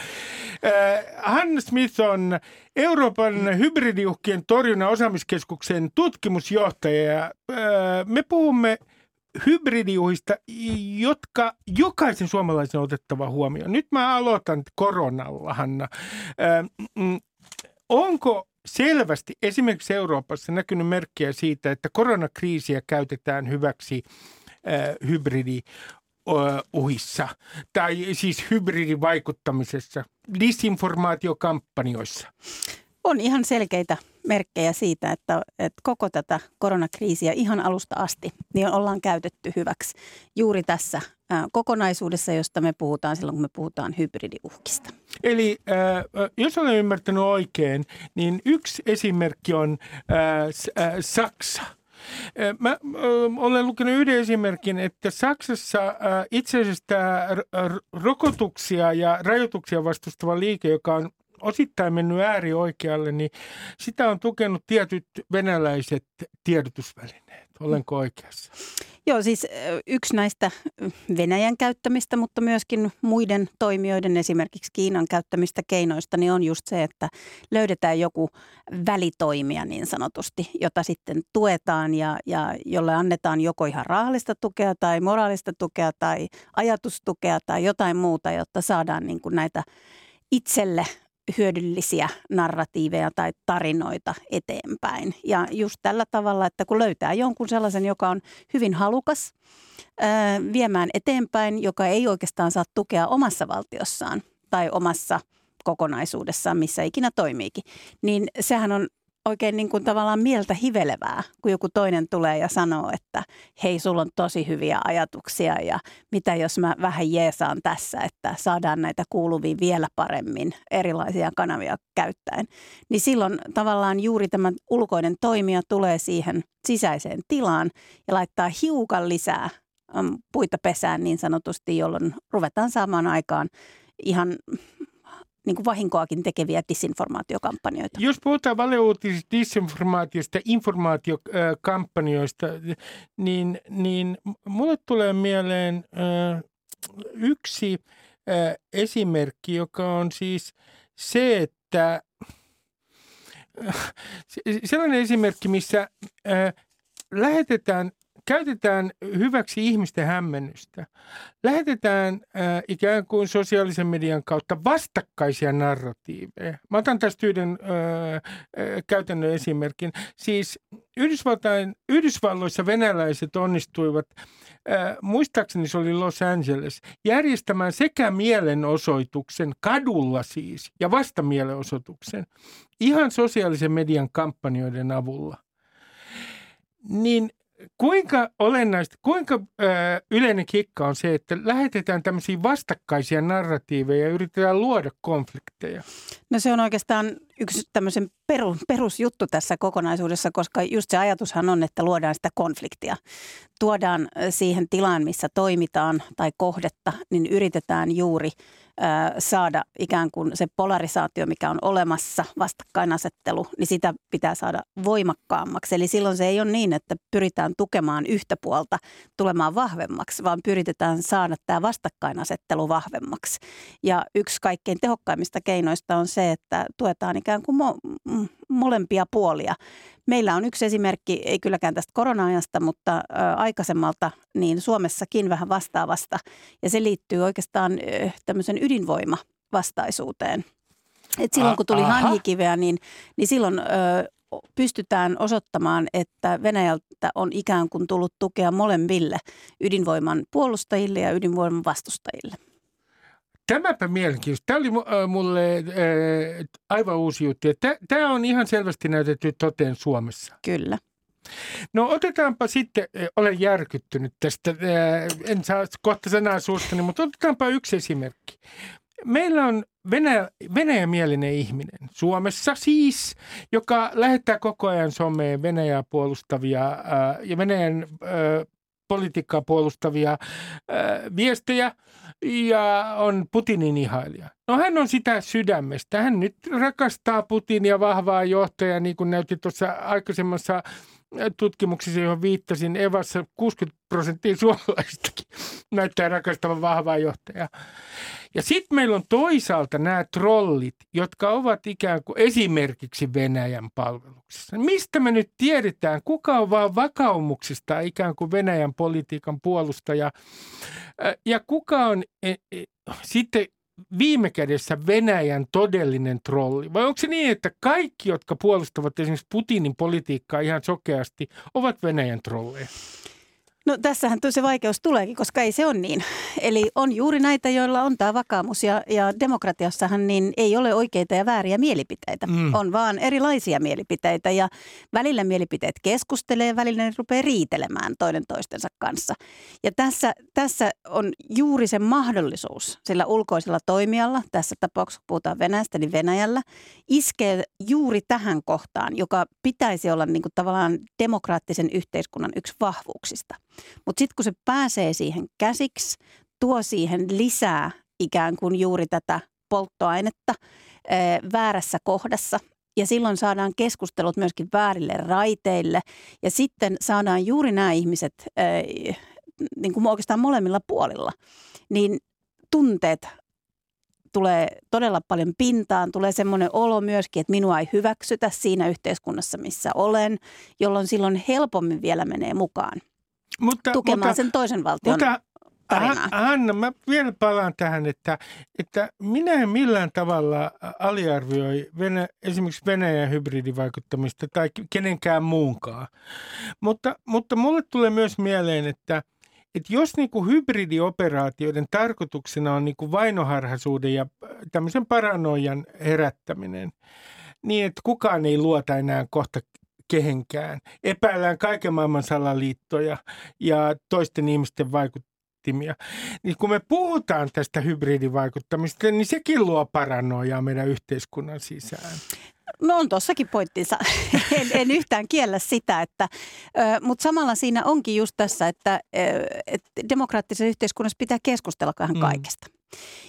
Äh, Hannes Smith on Euroopan hybridiuhkien torjunnan osaamiskeskuksen tutkimusjohtaja. Äh, me puhumme – hybridiuhista, jotka jokaisen suomalaisen on otettava huomioon. Nyt mä aloitan koronalla, Hanna. Mm, onko selvästi esimerkiksi Euroopassa näkynyt merkkiä siitä, että koronakriisiä käytetään hyväksi hybridi uhissa tai siis hybridivaikuttamisessa, disinformaatiokampanjoissa? On ihan selkeitä merkkejä siitä, että, että koko tätä koronakriisiä ihan alusta asti niin ollaan käytetty hyväksi juuri tässä kokonaisuudessa, josta me puhutaan silloin, kun me puhutaan hybridiuhkista. Eli äh, jos olen ymmärtänyt oikein, niin yksi esimerkki on äh, Saksa – Mä äh, olen lukenut yhden esimerkin, että Saksassa äh, itse asiassa rokotuksia ja rajoituksia vastustava liike, joka on osittain mennyt äärioikealle, niin sitä on tukenut tietyt venäläiset tiedotusvälineet. Olenko oikeassa? Joo, siis yksi näistä Venäjän käyttämistä, mutta myöskin muiden toimijoiden, esimerkiksi Kiinan käyttämistä keinoista, niin on just se, että löydetään joku välitoimija niin sanotusti, jota sitten tuetaan ja, ja jolle annetaan joko ihan rahallista tukea tai moraalista tukea tai ajatustukea tai jotain muuta, jotta saadaan niin kuin näitä itselle hyödyllisiä narratiiveja tai tarinoita eteenpäin. Ja just tällä tavalla, että kun löytää jonkun sellaisen, joka on hyvin halukas ää, viemään eteenpäin, joka ei oikeastaan saa tukea omassa valtiossaan tai omassa kokonaisuudessaan, missä ikinä toimiikin, niin sehän on oikein niin kuin tavallaan mieltä hivelevää, kun joku toinen tulee ja sanoo, että hei, sulla on tosi hyviä ajatuksia ja mitä jos mä vähän jeesaan tässä, että saadaan näitä kuuluvia vielä paremmin erilaisia kanavia käyttäen. Niin silloin tavallaan juuri tämä ulkoinen toimija tulee siihen sisäiseen tilaan ja laittaa hiukan lisää puita pesään niin sanotusti, jolloin ruvetaan saamaan aikaan ihan niin kuin vahinkoakin tekeviä disinformaatiokampanjoita. Jos puhutaan valeuutisista, disinformaatiosta, informaatiokampanjoista, niin, niin mulle tulee mieleen yksi esimerkki, joka on siis se, että sellainen esimerkki, missä lähetetään käytetään hyväksi ihmisten hämmennystä. Lähetetään äh, ikään kuin sosiaalisen median kautta vastakkaisia narratiiveja. Mä otan tästä yhden äh, äh, käytännön esimerkin. Siis Yhdysvaltain, Yhdysvalloissa venäläiset onnistuivat, äh, muistaakseni se oli Los Angeles, järjestämään sekä mielenosoituksen, kadulla siis, ja vastamielenosoituksen, ihan sosiaalisen median kampanjoiden avulla. Niin kuinka olennaista, kuinka ö, yleinen kikka on se, että lähetetään tämmöisiä vastakkaisia narratiiveja ja yritetään luoda konflikteja? No se on oikeastaan yksi tämmöisen peru, perusjuttu tässä kokonaisuudessa, koska just se ajatushan on, että luodaan sitä konfliktia. Tuodaan siihen tilaan, missä toimitaan tai kohdetta, niin yritetään juuri – saada ikään kuin se polarisaatio, mikä on olemassa, vastakkainasettelu, niin sitä pitää saada voimakkaammaksi. Eli silloin se ei ole niin, että pyritään tukemaan yhtä puolta tulemaan vahvemmaksi, vaan pyritetään saada tämä vastakkainasettelu vahvemmaksi. Ja yksi kaikkein tehokkaimmista keinoista on se, että tuetaan ikään kuin mo- molempia puolia. Meillä on yksi esimerkki, ei kylläkään tästä korona-ajasta, mutta aikaisemmalta niin Suomessakin vähän vastaavasta. Ja se liittyy oikeastaan tämmöisen ydinvoimavastaisuuteen. Et silloin kun tuli Aha. hanhikiveä, niin, niin silloin ö, pystytään osoittamaan, että Venäjältä on ikään kuin tullut tukea molemmille ydinvoiman puolustajille ja ydinvoiman vastustajille. Tämäpä mielenkiintoista. Tämä oli mulle aivan uusi juttu. Tämä on ihan selvästi näytetty toteen Suomessa. Kyllä. No otetaanpa sitten, olen järkyttynyt tästä, en saa kohta sanaa suustani, mutta otetaanpa yksi esimerkki. Meillä on Venäjä, venäjämielinen ihminen Suomessa siis, joka lähettää koko ajan someen Venäjää puolustavia ää, ja Venäjän ää, politiikkaa puolustavia ää, viestejä ja on Putinin ihailija. No hän on sitä sydämestä. Hän nyt rakastaa Putinia vahvaa johtajaa, niin kuin näytti tuossa aikaisemmassa tutkimuksissa, johon viittasin, Evassa 60 prosenttia suomalaistakin näyttää rakastavan vahvaa johtajaa. Ja sitten meillä on toisaalta nämä trollit, jotka ovat ikään kuin esimerkiksi Venäjän palveluksessa. Mistä me nyt tiedetään, kuka on vaan vakaumuksista ikään kuin Venäjän politiikan puolustaja ja kuka on e, e, sitten viime kädessä Venäjän todellinen trolli? Vai onko se niin, että kaikki, jotka puolustavat esimerkiksi Putinin politiikkaa ihan sokeasti, ovat Venäjän trolleja? No tässähän se vaikeus tuleekin, koska ei se ole niin. Eli on juuri näitä, joilla on tämä vakaumus ja, ja demokratiassahan niin ei ole oikeita ja vääriä mielipiteitä. Mm. On vaan erilaisia mielipiteitä ja välillä mielipiteet keskustelee, välillä ne rupeaa riitelemään toinen toistensa kanssa. Ja tässä, tässä on juuri se mahdollisuus sillä ulkoisella toimijalla, tässä tapauksessa kun puhutaan Venäjästä, niin Venäjällä, iskee juuri tähän kohtaan, joka pitäisi olla niin kuin tavallaan demokraattisen yhteiskunnan yksi vahvuuksista. Mutta sitten kun se pääsee siihen käsiksi, tuo siihen lisää ikään kuin juuri tätä polttoainetta väärässä kohdassa. Ja silloin saadaan keskustelut myöskin väärille raiteille. Ja sitten saadaan juuri nämä ihmiset niin kuin oikeastaan molemmilla puolilla, niin tunteet tulee todella paljon pintaan, tulee semmoinen olo myöskin, että minua ei hyväksytä siinä yhteiskunnassa, missä olen, jolloin silloin helpommin vielä menee mukaan mutta, tukemaan mutta, sen toisen valtion mutta, tarinaa. Anna, mä vielä palaan tähän, että, että minä en millään tavalla aliarvioi Venä, esimerkiksi Venäjän hybridivaikuttamista tai kenenkään muunkaan. Mutta, mutta mulle tulee myös mieleen, että – että jos niin kuin hybridioperaatioiden tarkoituksena on niin kuin vainoharhaisuuden ja tämmöisen paranoian herättäminen, niin että kukaan ei luota enää kohta kehenkään. Epäillään kaiken maailman salaliittoja ja toisten ihmisten vaikuttimia. Niin kun me puhutaan tästä hybridivaikuttamista, niin sekin luo paranoiaa meidän yhteiskunnan sisään. No on tuossakin pointtinsa. en, en yhtään kiellä sitä, että, mutta samalla siinä onkin just tässä, että, että demokraattisessa yhteiskunnassa pitää keskustella vähän mm. kaikesta. Mm.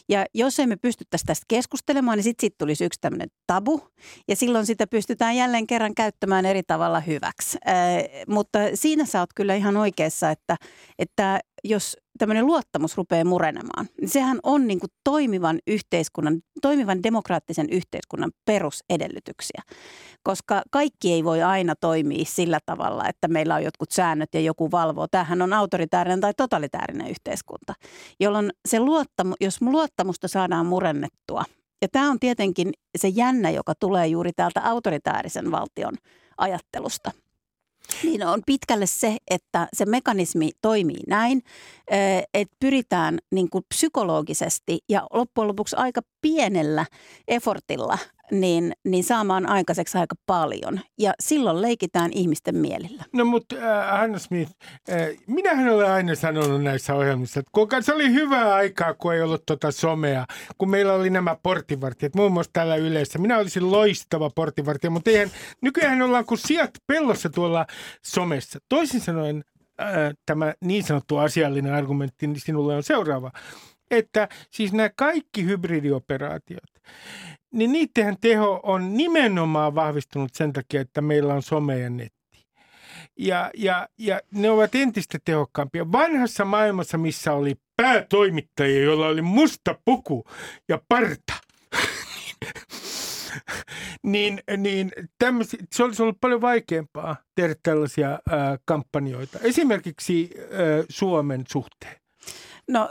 Ja jos emme pystyttäisi tästä keskustelemaan, niin sitten sit tulisi yksi tämmöinen tabu. Ja silloin sitä pystytään jälleen kerran käyttämään eri tavalla hyväksi. Äh, mutta siinä sä oot kyllä ihan oikeassa, että, että jos tämmöinen luottamus rupeaa murenemaan, niin sehän on niin kuin toimivan yhteiskunnan, toimivan demokraattisen yhteiskunnan perusedellytyksiä. Koska kaikki ei voi aina toimia sillä tavalla, että meillä on jotkut säännöt ja joku valvoo. Tämähän on autoritäärinen tai totalitäärinen yhteiskunta, jolloin se luottamu, jos luottamusta saadaan murennettua, ja tämä on tietenkin se jännä, joka tulee juuri täältä autoritäärisen valtion ajattelusta – niin on pitkälle se, että se mekanismi toimii näin, että pyritään niin kuin psykologisesti ja loppujen lopuksi aika pienellä effortilla niin, niin saamaan aikaiseksi aika paljon. Ja silloin leikitään ihmisten mielillä. No mutta äh, Anna Smith, äh, minähän olen aina sanonut näissä ohjelmissa, että kuinka se oli hyvää aikaa, kun ei ollut tota somea, kun meillä oli nämä porttivartijat, muun muassa täällä yleensä. Minä olisin loistava porttivartija, mutta eihän, nykyään ollaan kuin sijat pellossa tuolla somessa. Toisin sanoen äh, tämä niin sanottu asiallinen argumentti niin sinulle on seuraava että siis nämä kaikki hybridioperaatiot, niin niiden teho on nimenomaan vahvistunut sen takia, että meillä on some ja netti. Ja, ja, ja ne ovat entistä tehokkaampia. Vanhassa maailmassa, missä oli päätoimittajia, jolla oli musta puku ja parta, niin, niin tämmösi, se olisi ollut paljon vaikeampaa tehdä tällaisia ää, kampanjoita. Esimerkiksi ää, Suomen suhteen. No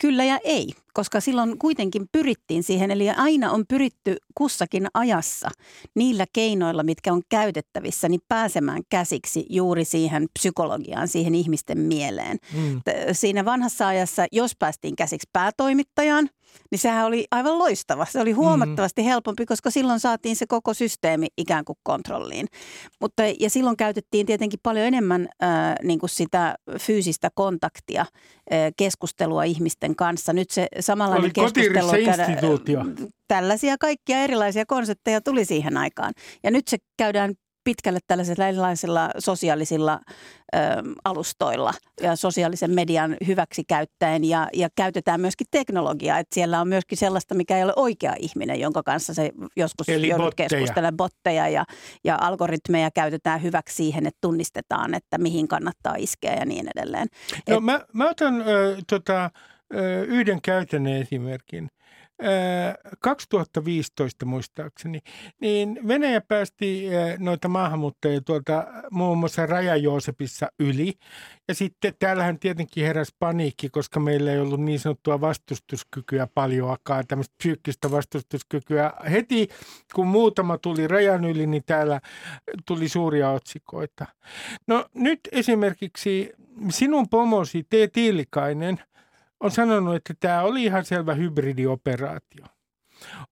kyllä ja ei, koska silloin kuitenkin pyrittiin siihen, eli aina on pyritty kussakin ajassa niillä keinoilla, mitkä on käytettävissä, niin pääsemään käsiksi juuri siihen psykologiaan, siihen ihmisten mieleen. Mm. Siinä vanhassa ajassa, jos päästiin käsiksi päätoimittajaan – niin sehän oli aivan loistava. Se oli huomattavasti mm. helpompi, koska silloin saatiin se koko systeemi ikään kuin kontrolliin. Mutta, ja silloin käytettiin tietenkin paljon enemmän äh, niin kuin sitä fyysistä kontaktia, äh, keskustelua ihmisten kanssa. Nyt se samanlainen oli keskustelu Tällaisia kaikkia erilaisia konsepteja tuli siihen aikaan. Ja nyt se käydään pitkälle tällaisilla erilaisilla sosiaalisilla ö, alustoilla ja sosiaalisen median hyväksi käyttäen ja, ja käytetään myöskin teknologiaa. Että siellä on myöskin sellaista, mikä ei ole oikea ihminen, jonka kanssa se joskus Eli joudut keskustelemaan botteja ja, ja algoritmeja käytetään hyväksi siihen, että tunnistetaan, että mihin kannattaa iskeä ja niin edelleen. No, Et, mä, mä otan äh, tota, yhden käytännön esimerkin – 2015 muistaakseni, niin Venäjä päästi noita maahanmuuttajia tuolta muun muassa Raja Joosepissa yli. Ja sitten täällähän tietenkin heräsi paniikki, koska meillä ei ollut niin sanottua vastustuskykyä paljoakaan, tämmöistä psyykkistä vastustuskykyä. Heti kun muutama tuli rajan yli, niin täällä tuli suuria otsikoita. No nyt esimerkiksi sinun pomosi T. Tiilikainen – on sanonut, että tämä oli ihan selvä hybridioperaatio.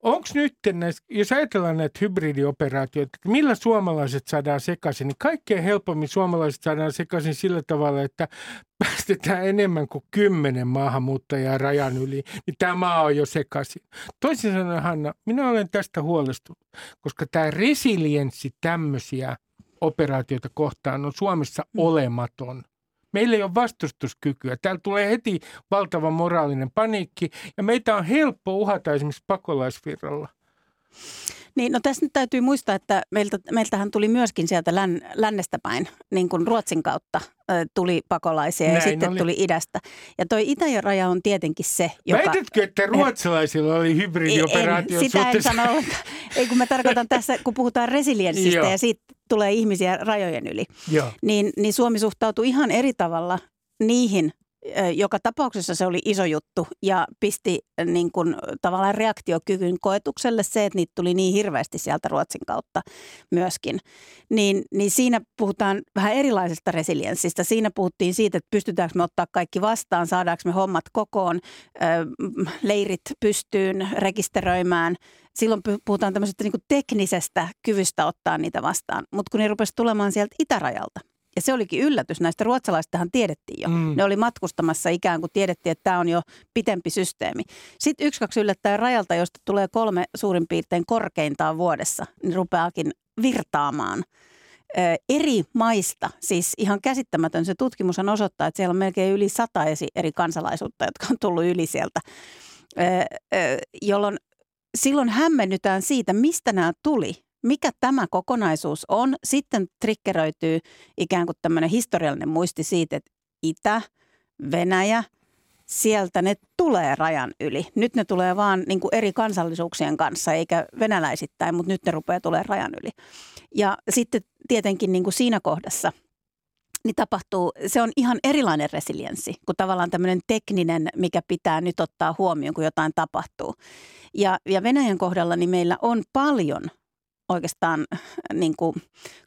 Onko nyt, näissä, jos ajatellaan näitä hybridioperaatioita, että millä suomalaiset saadaan sekaisin, niin kaikkein helpommin suomalaiset saadaan sekaisin sillä tavalla, että päästetään enemmän kuin kymmenen maahanmuuttajaa rajan yli, niin tämä maa on jo sekaisin. Toisin sanoen, Hanna, minä olen tästä huolestunut, koska tämä resilienssi tämmöisiä operaatioita kohtaan on Suomessa mm. olematon. Meillä ei ole vastustuskykyä. Täällä tulee heti valtava moraalinen paniikki ja meitä on helppo uhata esimerkiksi pakolaisvirralla. Niin, no tässä nyt täytyy muistaa, että meiltä, meiltähän tuli myöskin sieltä län, lännestä päin, niin kuin Ruotsin kautta tuli pakolaisia Näin ja sitten oli. tuli idästä. Ja toi itäraja on tietenkin se, joka... Väitätkö, että ruotsalaisilla oli hybridioperaatio? En, sitä en sano Ei kun mä tarkoitan tässä, kun puhutaan resilienssistä ja siitä tulee ihmisiä rajojen yli, niin, niin Suomi suhtautuu ihan eri tavalla niihin joka tapauksessa se oli iso juttu ja pisti niin kuin, tavallaan reaktiokykyn koetukselle se, että niitä tuli niin hirveästi sieltä Ruotsin kautta myöskin. Niin, niin siinä puhutaan vähän erilaisesta resilienssistä. Siinä puhuttiin siitä, että pystytäänkö me ottaa kaikki vastaan, saadaanko me hommat kokoon, leirit pystyyn rekisteröimään. Silloin puhutaan tämmöisestä niin teknisestä kyvystä ottaa niitä vastaan. Mutta kun ne rupesi tulemaan sieltä itärajalta, ja se olikin yllätys. Näistä ruotsalaistahan tiedettiin jo. Mm. Ne oli matkustamassa ikään kuin tiedettiin, että tämä on jo pitempi systeemi. Sitten yksi, kaksi yllättäen rajalta, josta tulee kolme suurin piirtein korkeintaan vuodessa, niin rupeakin virtaamaan eri maista, siis ihan käsittämätön. Se tutkimushan osoittaa, että siellä on melkein yli sata eri kansalaisuutta, jotka on tullut yli sieltä, jolloin silloin hämmennytään siitä, mistä nämä tuli mikä tämä kokonaisuus on. Sitten triggeröityy ikään kuin tämmöinen historiallinen muisti siitä, että Itä, Venäjä, sieltä ne tulee rajan yli. Nyt ne tulee vaan niin kuin eri kansallisuuksien kanssa, eikä venäläisittäin, mutta nyt ne rupeaa tulemaan rajan yli. Ja sitten tietenkin niin kuin siinä kohdassa niin tapahtuu, se on ihan erilainen resilienssi kuin tavallaan tämmöinen tekninen, mikä pitää nyt ottaa huomioon, kun jotain tapahtuu. Ja, ja Venäjän kohdalla niin meillä on paljon – oikeastaan niin kuin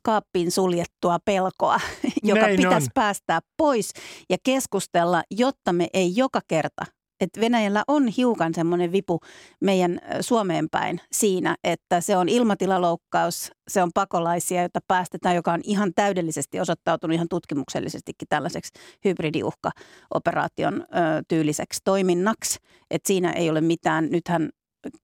kaappiin suljettua pelkoa, joka Näin pitäisi on. päästää pois ja keskustella, jotta me ei joka kerta että Venäjällä on hiukan semmoinen vipu meidän Suomeen päin siinä, että se on ilmatilaloukkaus, se on pakolaisia, joita päästetään, joka on ihan täydellisesti osoittautunut ihan tutkimuksellisestikin tällaiseksi hybridiuhka-operaation ö, tyyliseksi toiminnaksi. Että siinä ei ole mitään, nythän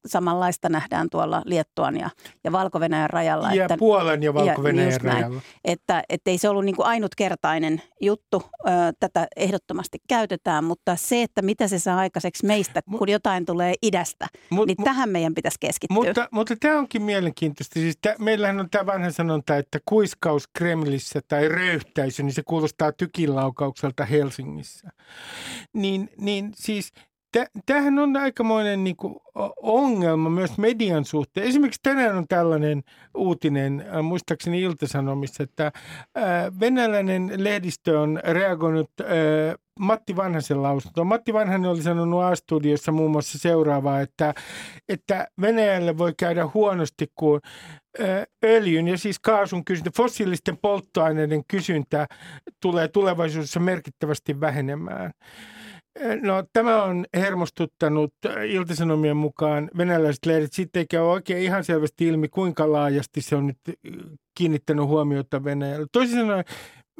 samanlaista nähdään tuolla Liettuan ja, ja valko rajalla. Ja että, Puolen ja valko rajalla. Näin, että, että ei se ollut niin kuin ainutkertainen juttu, ö, tätä ehdottomasti käytetään, mutta se, että mitä se saa aikaiseksi meistä, kun jotain tulee idästä, mut, niin mut, tähän meidän pitäisi keskittyä. Mutta, mutta tämä onkin mielenkiintoista. Siis tämä, meillähän on tämä vanha sanonta, että kuiskaus Kremlissä tai röyhtäisy, niin se kuulostaa tykilaukaukselta Helsingissä. Niin, niin siis – Tämähän on aikamoinen niin kuin, ongelma myös median suhteen. Esimerkiksi tänään on tällainen uutinen, äh, muistaakseni Iltasanomissa, että äh, venäläinen lehdistö on reagoinut äh, Matti Vanhasen lausuntoon. Matti Vanhanen oli sanonut A-studiossa muun muassa seuraavaa, että, että Venäjälle voi käydä huonosti, kun öljyn ja siis kaasun kysyntä, fossiilisten polttoaineiden kysyntä tulee tulevaisuudessa merkittävästi vähenemään. No tämä on hermostuttanut iltasanomien mukaan venäläiset lehdet. Sitten eikä ole oikein ihan selvästi ilmi, kuinka laajasti se on nyt kiinnittänyt huomiota Venäjällä. Toisin sanoen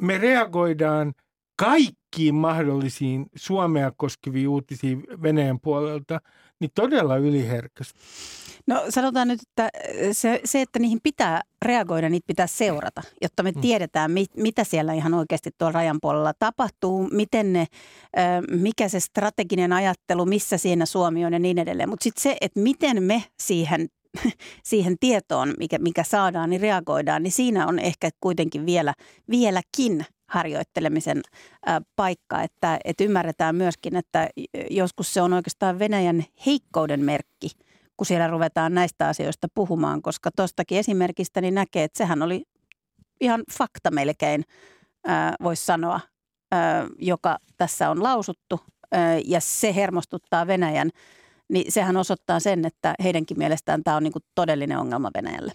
me reagoidaan kaikkiin mahdollisiin Suomea koskeviin uutisiin Venäjän puolelta, niin todella yliherkästi. No sanotaan nyt, että se, se, että niihin pitää reagoida, niitä pitää seurata, jotta me mm. tiedetään, mit, mitä siellä ihan oikeasti tuolla rajan puolella tapahtuu, miten ne, mikä se strateginen ajattelu, missä siinä Suomi on ja niin edelleen. Mutta sitten se, että miten me siihen siihen tietoon, mikä, mikä saadaan, niin reagoidaan, niin siinä on ehkä kuitenkin vielä, vieläkin harjoittelemisen paikka, että, että ymmärretään myöskin, että joskus se on oikeastaan Venäjän heikkouden merkki – kun siellä ruvetaan näistä asioista puhumaan, koska tuostakin esimerkistä niin näkee, että sehän oli ihan fakta melkein, voisi sanoa, joka tässä on lausuttu ja se hermostuttaa Venäjän, niin sehän osoittaa sen, että heidänkin mielestään tämä on niin todellinen ongelma Venäjälle.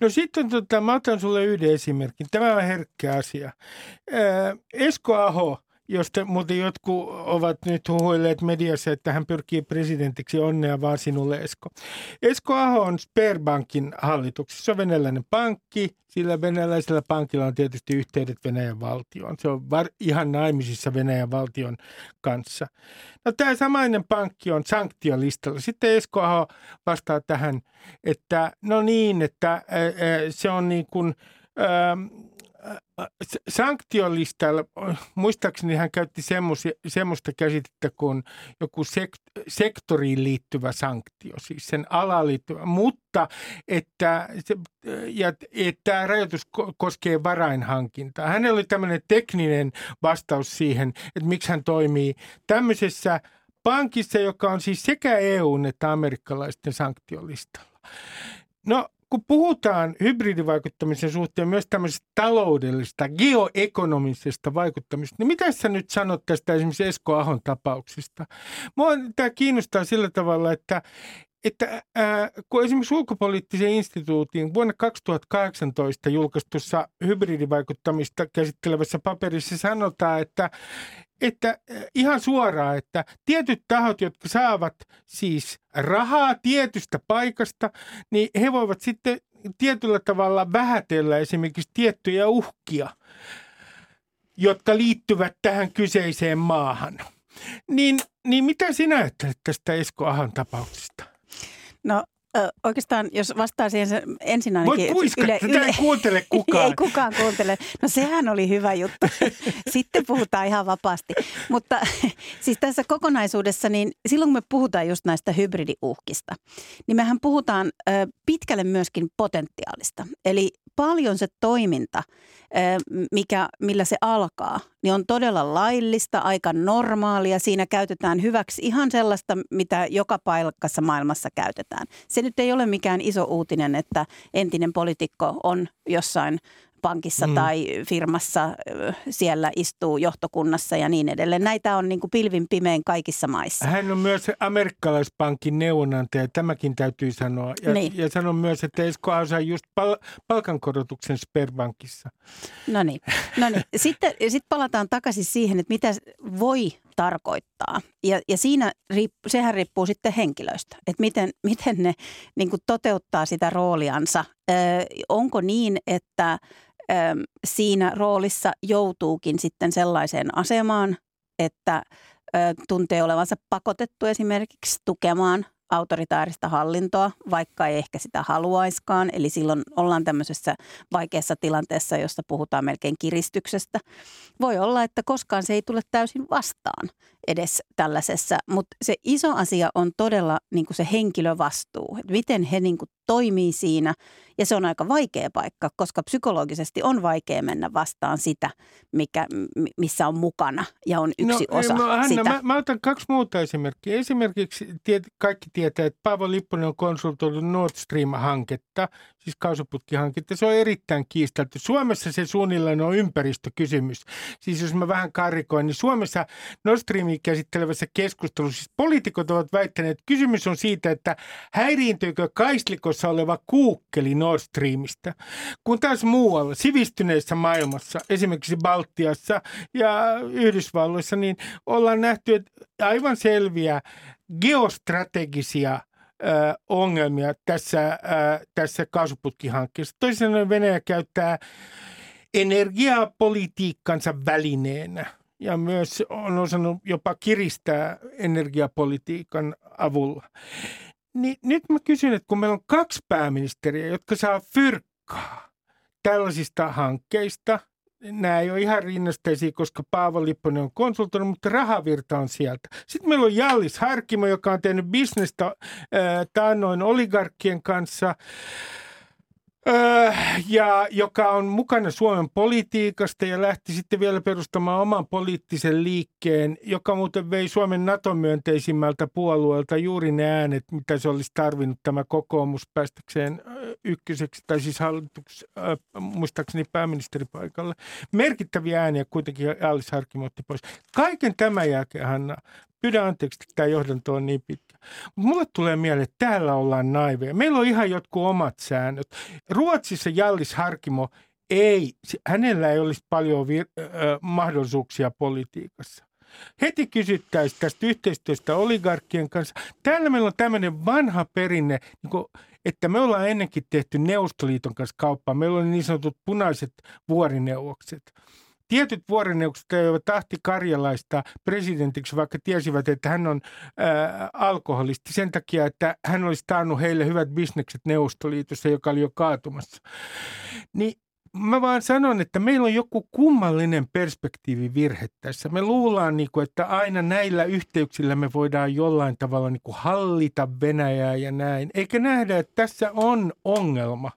No sitten tota, mä otan sulle yhden esimerkin. Tämä on herkkä asia. Esko Aho – josta muuten jotkut ovat nyt huhuilleet mediassa, että hän pyrkii presidentiksi. Onnea vaan sinulle, Esko. Esko Aho on Sperbankin hallituksessa. Se on venäläinen pankki. Sillä venäläisellä pankilla on tietysti yhteydet Venäjän valtioon. Se on var- ihan naimisissa Venäjän valtion kanssa. No tämä samainen pankki on sanktiolistalla. Sitten Esko Aho vastaa tähän, että no niin, että ää, se on niin kuin... Ää, sanktiolistalla, muistaakseni hän käytti semmoista käsitettä kuin joku sekt- sektoriin liittyvä sanktio, siis sen alaan liittyvä, mutta että, ja, että rajoitus koskee varainhankintaa. Hänellä oli tämmöinen tekninen vastaus siihen, että miksi hän toimii tämmöisessä pankissa, joka on siis sekä EUn että amerikkalaisten sanktiolistalla. No kun puhutaan hybridivaikuttamisen suhteen myös tämmöisestä taloudellista, geoekonomisesta vaikuttamista, niin mitä sä nyt sanot tästä esimerkiksi Esko Ahon tapauksesta? Mua tämä kiinnostaa sillä tavalla, että, että ää, kun esimerkiksi ulkopoliittisen instituutin vuonna 2018 julkaistussa hybridivaikuttamista käsittelevässä paperissa sanotaan, että, että ihan suoraan, että tietyt tahot, jotka saavat siis rahaa tietystä paikasta, niin he voivat sitten tietyllä tavalla vähätellä esimerkiksi tiettyjä uhkia, jotka liittyvät tähän kyseiseen maahan. Niin, niin mitä sinä ajattelet tästä Esko Ahan tapauksesta? No oikeastaan, jos vastaa siihen ensin ainakin... Voit puiskata, yle, yle, ei kuuntele kukaan. ei kukaan kuuntele. No sehän oli hyvä juttu. Sitten puhutaan ihan vapaasti. Mutta siis tässä kokonaisuudessa, niin silloin kun me puhutaan just näistä hybridiuhkista, niin mehän puhutaan pitkälle myöskin potentiaalista. Eli paljon se toiminta, mikä, millä se alkaa, niin on todella laillista, aika normaalia. Siinä käytetään hyväksi ihan sellaista, mitä joka paikassa maailmassa käytetään. Se nyt ei ole mikään iso uutinen, että entinen poliitikko on jossain pankissa mm. tai firmassa siellä istuu johtokunnassa ja niin edelleen. Näitä on niin kuin pilvin pimein kaikissa maissa. Hän on myös amerikkalaispankin neuvonantaja, tämäkin täytyy sanoa. Ja, niin. ja sanon myös, että Esko Aho sai just pal- palkankorotuksen Sperbankissa. No niin. No niin. Sitten sit palataan takaisin siihen, että mitä voi tarkoittaa. Ja, ja siinä riippu, sehän riippuu sitten henkilöistä, että miten, miten ne niin toteuttaa sitä rooliansa. Ö, onko niin, että siinä roolissa joutuukin sitten sellaiseen asemaan, että tuntee olevansa pakotettu esimerkiksi tukemaan autoritaarista hallintoa, vaikka ei ehkä sitä haluaiskaan. Eli silloin ollaan tämmöisessä vaikeassa tilanteessa, jossa puhutaan melkein kiristyksestä. Voi olla, että koskaan se ei tule täysin vastaan edes tällaisessa, mutta se iso asia on todella niin kuin se henkilövastuu, että miten he niin kuin toimii siinä. Ja se on aika vaikea paikka, koska psykologisesti on vaikea mennä vastaan sitä, mikä, missä on mukana ja on yksi no, osa no, Hanna, sitä. Mä, mä otan kaksi muuta esimerkkiä. Esimerkiksi tiet, kaikki tietää, että Paavo Lipponen on konsultoinut Nord Stream-hanketta, siis kaasuputkihanketta. Se on erittäin kiistelty. Suomessa se suunnilleen on ympäristökysymys. Siis jos mä vähän karikoin, niin Suomessa Nord Streamin käsittelevässä keskustelussa siis poliitikot ovat väittäneet, että kysymys on siitä, että häiriintyykö kaistikossa oleva kuukkeli Nord Streamista, kun taas muualla sivistyneessä maailmassa, esimerkiksi Baltiassa ja Yhdysvalloissa, niin ollaan nähty että aivan selviä geostrategisia ongelmia tässä, tässä kaasuputkihankkeessa. Toisin sanoen Venäjä käyttää energiapolitiikkansa välineenä ja myös on osannut jopa kiristää energiapolitiikan avulla. Niin nyt mä kysyn, että kun meillä on kaksi pääministeriä, jotka saa fyrkkaa tällaisista hankkeista, nämä ei ole ihan rinnasteisia, koska Paavo Lipponen on konsultoinut, mutta rahavirta on sieltä. Sitten meillä on Jallis Harkimo, joka on tehnyt bisnestä äh, taannoin oligarkkien kanssa. Öö, ja joka on mukana Suomen politiikasta ja lähti sitten vielä perustamaan oman poliittisen liikkeen, joka muuten vei Suomen NATO-myönteisimmältä puolueelta juuri ne äänet, mitä se olisi tarvinnut tämä kokoomus päästäkseen ykköseksi, tai siis hallituks, äh, muistaakseni pääministeripaikalle. Merkittäviä ääniä kuitenkin Alice Harkimo otti pois. Kaiken tämän jälkeen, Hanna, pyydän anteeksi, että tämä johdanto on niin pitkä. Mulle tulee mieleen, että täällä ollaan naiveja. Meillä on ihan jotkut omat säännöt. Ruotsissa Jallis Harkimo ei, hänellä ei olisi paljon vir- äh, mahdollisuuksia politiikassa. Heti kysyttäisiin tästä yhteistyöstä oligarkkien kanssa. Täällä meillä on tämmöinen vanha perinne, niin että me ollaan ennenkin tehty Neuvostoliiton kanssa kauppaa. Meillä on niin sanotut punaiset vuorineuvokset tietyt vuorineuvokset eivät tahti karjalaista presidentiksi, vaikka tiesivät, että hän on ää, alkoholisti sen takia, että hän olisi taannut heille hyvät bisnekset Neuvostoliitossa, joka oli jo kaatumassa. Niin mä vaan sanon, että meillä on joku kummallinen perspektiivivirhe tässä. Me luullaan, niin kuin, että aina näillä yhteyksillä me voidaan jollain tavalla niin kuin hallita Venäjää ja näin. Eikä nähdä, että tässä on ongelma.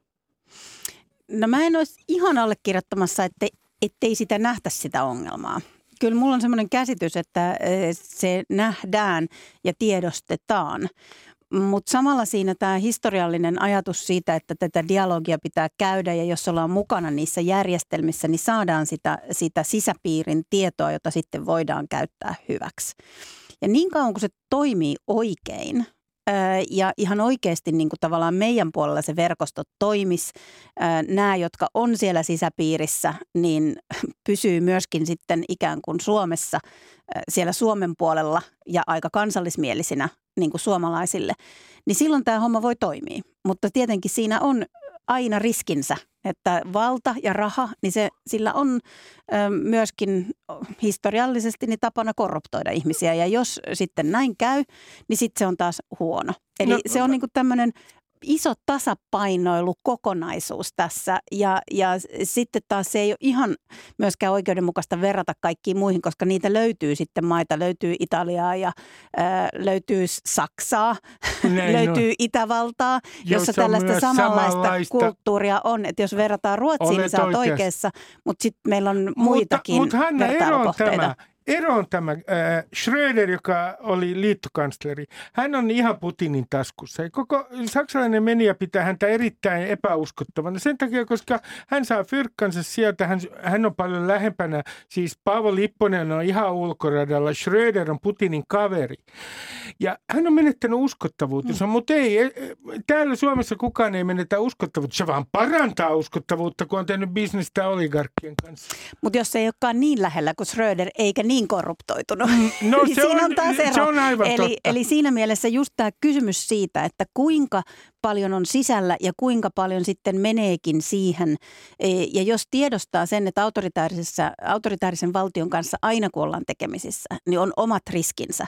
No mä en olisi ihan allekirjoittamassa, että ettei sitä nähtä sitä ongelmaa. Kyllä mulla on semmoinen käsitys, että se nähdään ja tiedostetaan. Mutta samalla siinä tämä historiallinen ajatus siitä, että tätä dialogia pitää käydä ja jos ollaan mukana niissä järjestelmissä, niin saadaan sitä, sitä sisäpiirin tietoa, jota sitten voidaan käyttää hyväksi. Ja niin kauan kuin se toimii oikein, ja ihan oikeasti niin kuin tavallaan meidän puolella se verkosto toimisi. Nämä, jotka on siellä sisäpiirissä, niin pysyy myöskin sitten ikään kuin Suomessa, siellä Suomen puolella ja aika kansallismielisinä niin kuin suomalaisille. Niin silloin tämä homma voi toimia. Mutta tietenkin siinä on aina riskinsä, että valta ja raha, niin se, sillä on ö, myöskin historiallisesti niin tapana korruptoida ihmisiä. Ja jos sitten näin käy, niin sitten se on taas huono. Eli no, se on niin tämmöinen iso tasapainoilukokonaisuus tässä. Ja, ja sitten taas se ei ole ihan myöskään oikeudenmukaista verrata kaikkiin muihin, koska niitä löytyy sitten maita, löytyy Italiaa ja ää, löytyy Saksaa, Näin löytyy on. Itävaltaa, jossa tällaista samanlaista, samanlaista. kulttuuria on. Että jos verrataan Ruotsiin, niin sä oot oikeassa, mutta sitten meillä on muitakin mutta, mutta Hanna, ero on tämä ero on tämä äh, Schröder, joka oli liittokansleri. Hän on ihan Putinin taskussa. Ja koko saksalainen media pitää häntä erittäin epäuskottavana sen takia, koska hän saa fyrkkansa sieltä. Hän, hän on paljon lähempänä. Siis Paavo Lipponen on ihan ulkoradalla. Schröder on Putinin kaveri. Ja hän on menettänyt uskottavuutensa, mm. mutta ei. E, täällä Suomessa kukaan ei menetä uskottavuutta. Se vaan parantaa uskottavuutta, kun on tehnyt bisnestä oligarkkien kanssa. Mutta jos se ei olekaan niin lähellä kuin Schröder, eikä niin niin korruptoitunut. Mm, no, niin se siinä on, on taas ero. Se on aivan eli, totta. eli siinä mielessä just tämä kysymys siitä, että kuinka paljon on sisällä ja kuinka paljon sitten meneekin siihen. E, ja jos tiedostaa sen, että autoritaarisessa, autoritaarisen valtion kanssa aina kun ollaan tekemisissä, niin on omat riskinsä.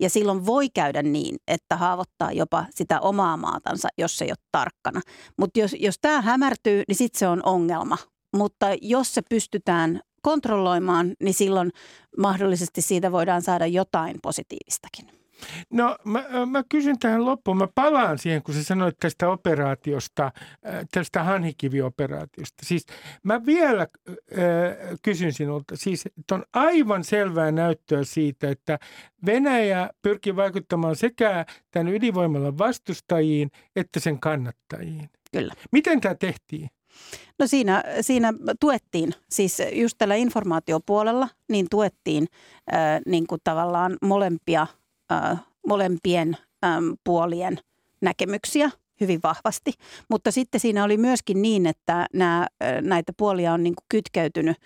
Ja silloin voi käydä niin, että haavoittaa jopa sitä omaa maatansa, jos se ei ole tarkkana. Mutta jos, jos tämä hämärtyy, niin sitten se on ongelma. Mutta jos se pystytään kontrolloimaan, niin silloin mahdollisesti siitä voidaan saada jotain positiivistakin. No mä, mä kysyn tähän loppuun. Mä palaan siihen, kun sä sanoit tästä operaatiosta, tästä Hanhikivi-operaatiosta. Siis mä vielä äh, kysyn sinulta, siis on aivan selvää näyttöä siitä, että Venäjä pyrkii vaikuttamaan sekä tämän ydinvoimalan vastustajiin että sen kannattajiin. Kyllä. Miten tämä tehtiin? No siinä, siinä tuettiin, siis just tällä informaatiopuolella, niin tuettiin äh, niin kuin tavallaan molempia, äh, molempien äh, puolien näkemyksiä hyvin vahvasti. Mutta sitten siinä oli myöskin niin, että nämä, näitä puolia on niin kuin kytkeytynyt.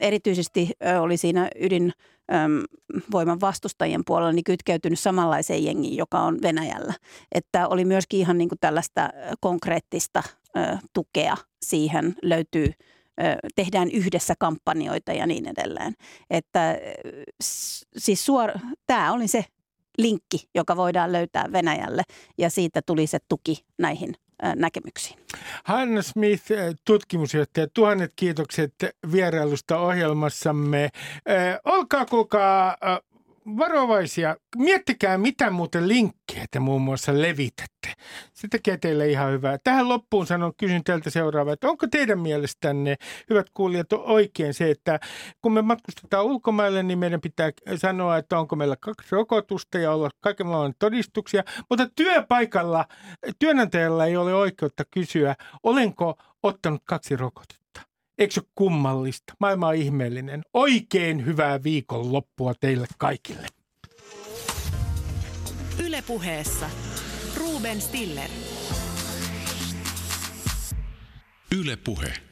Erityisesti oli siinä ydinvoiman vastustajien puolella niin kytkeytynyt samanlaiseen jengiin, joka on Venäjällä. Että oli myöskin ihan niin kuin tällaista konkreettista tukea siihen löytyy tehdään yhdessä kampanjoita ja niin edelleen. Että siis suor, tämä oli se linkki, joka voidaan löytää Venäjälle ja siitä tuli se tuki näihin näkemyksiin. Hanna Smith, tutkimusjohtaja, tuhannet kiitokset vierailusta ohjelmassamme. Olkaa kuulkaa varovaisia. Miettikää, mitä muuten linkkejä te muun muassa levitätte. Se tekee teille ihan hyvää. Tähän loppuun sanon, kysyn teiltä seuraavaa, että onko teidän mielestänne, hyvät kuulijat, oikein se, että kun me matkustetaan ulkomaille, niin meidän pitää sanoa, että onko meillä kaksi rokotusta ja olla kaikenlainen todistuksia, mutta työpaikalla työnantajalla ei ole oikeutta kysyä, olenko ottanut kaksi rokotetta. Eikö se kummallista? Maailma on ihmeellinen. Oikein hyvää viikonloppua teille kaikille. Ylepuheessa Ruben Stiller. Ylepuhe.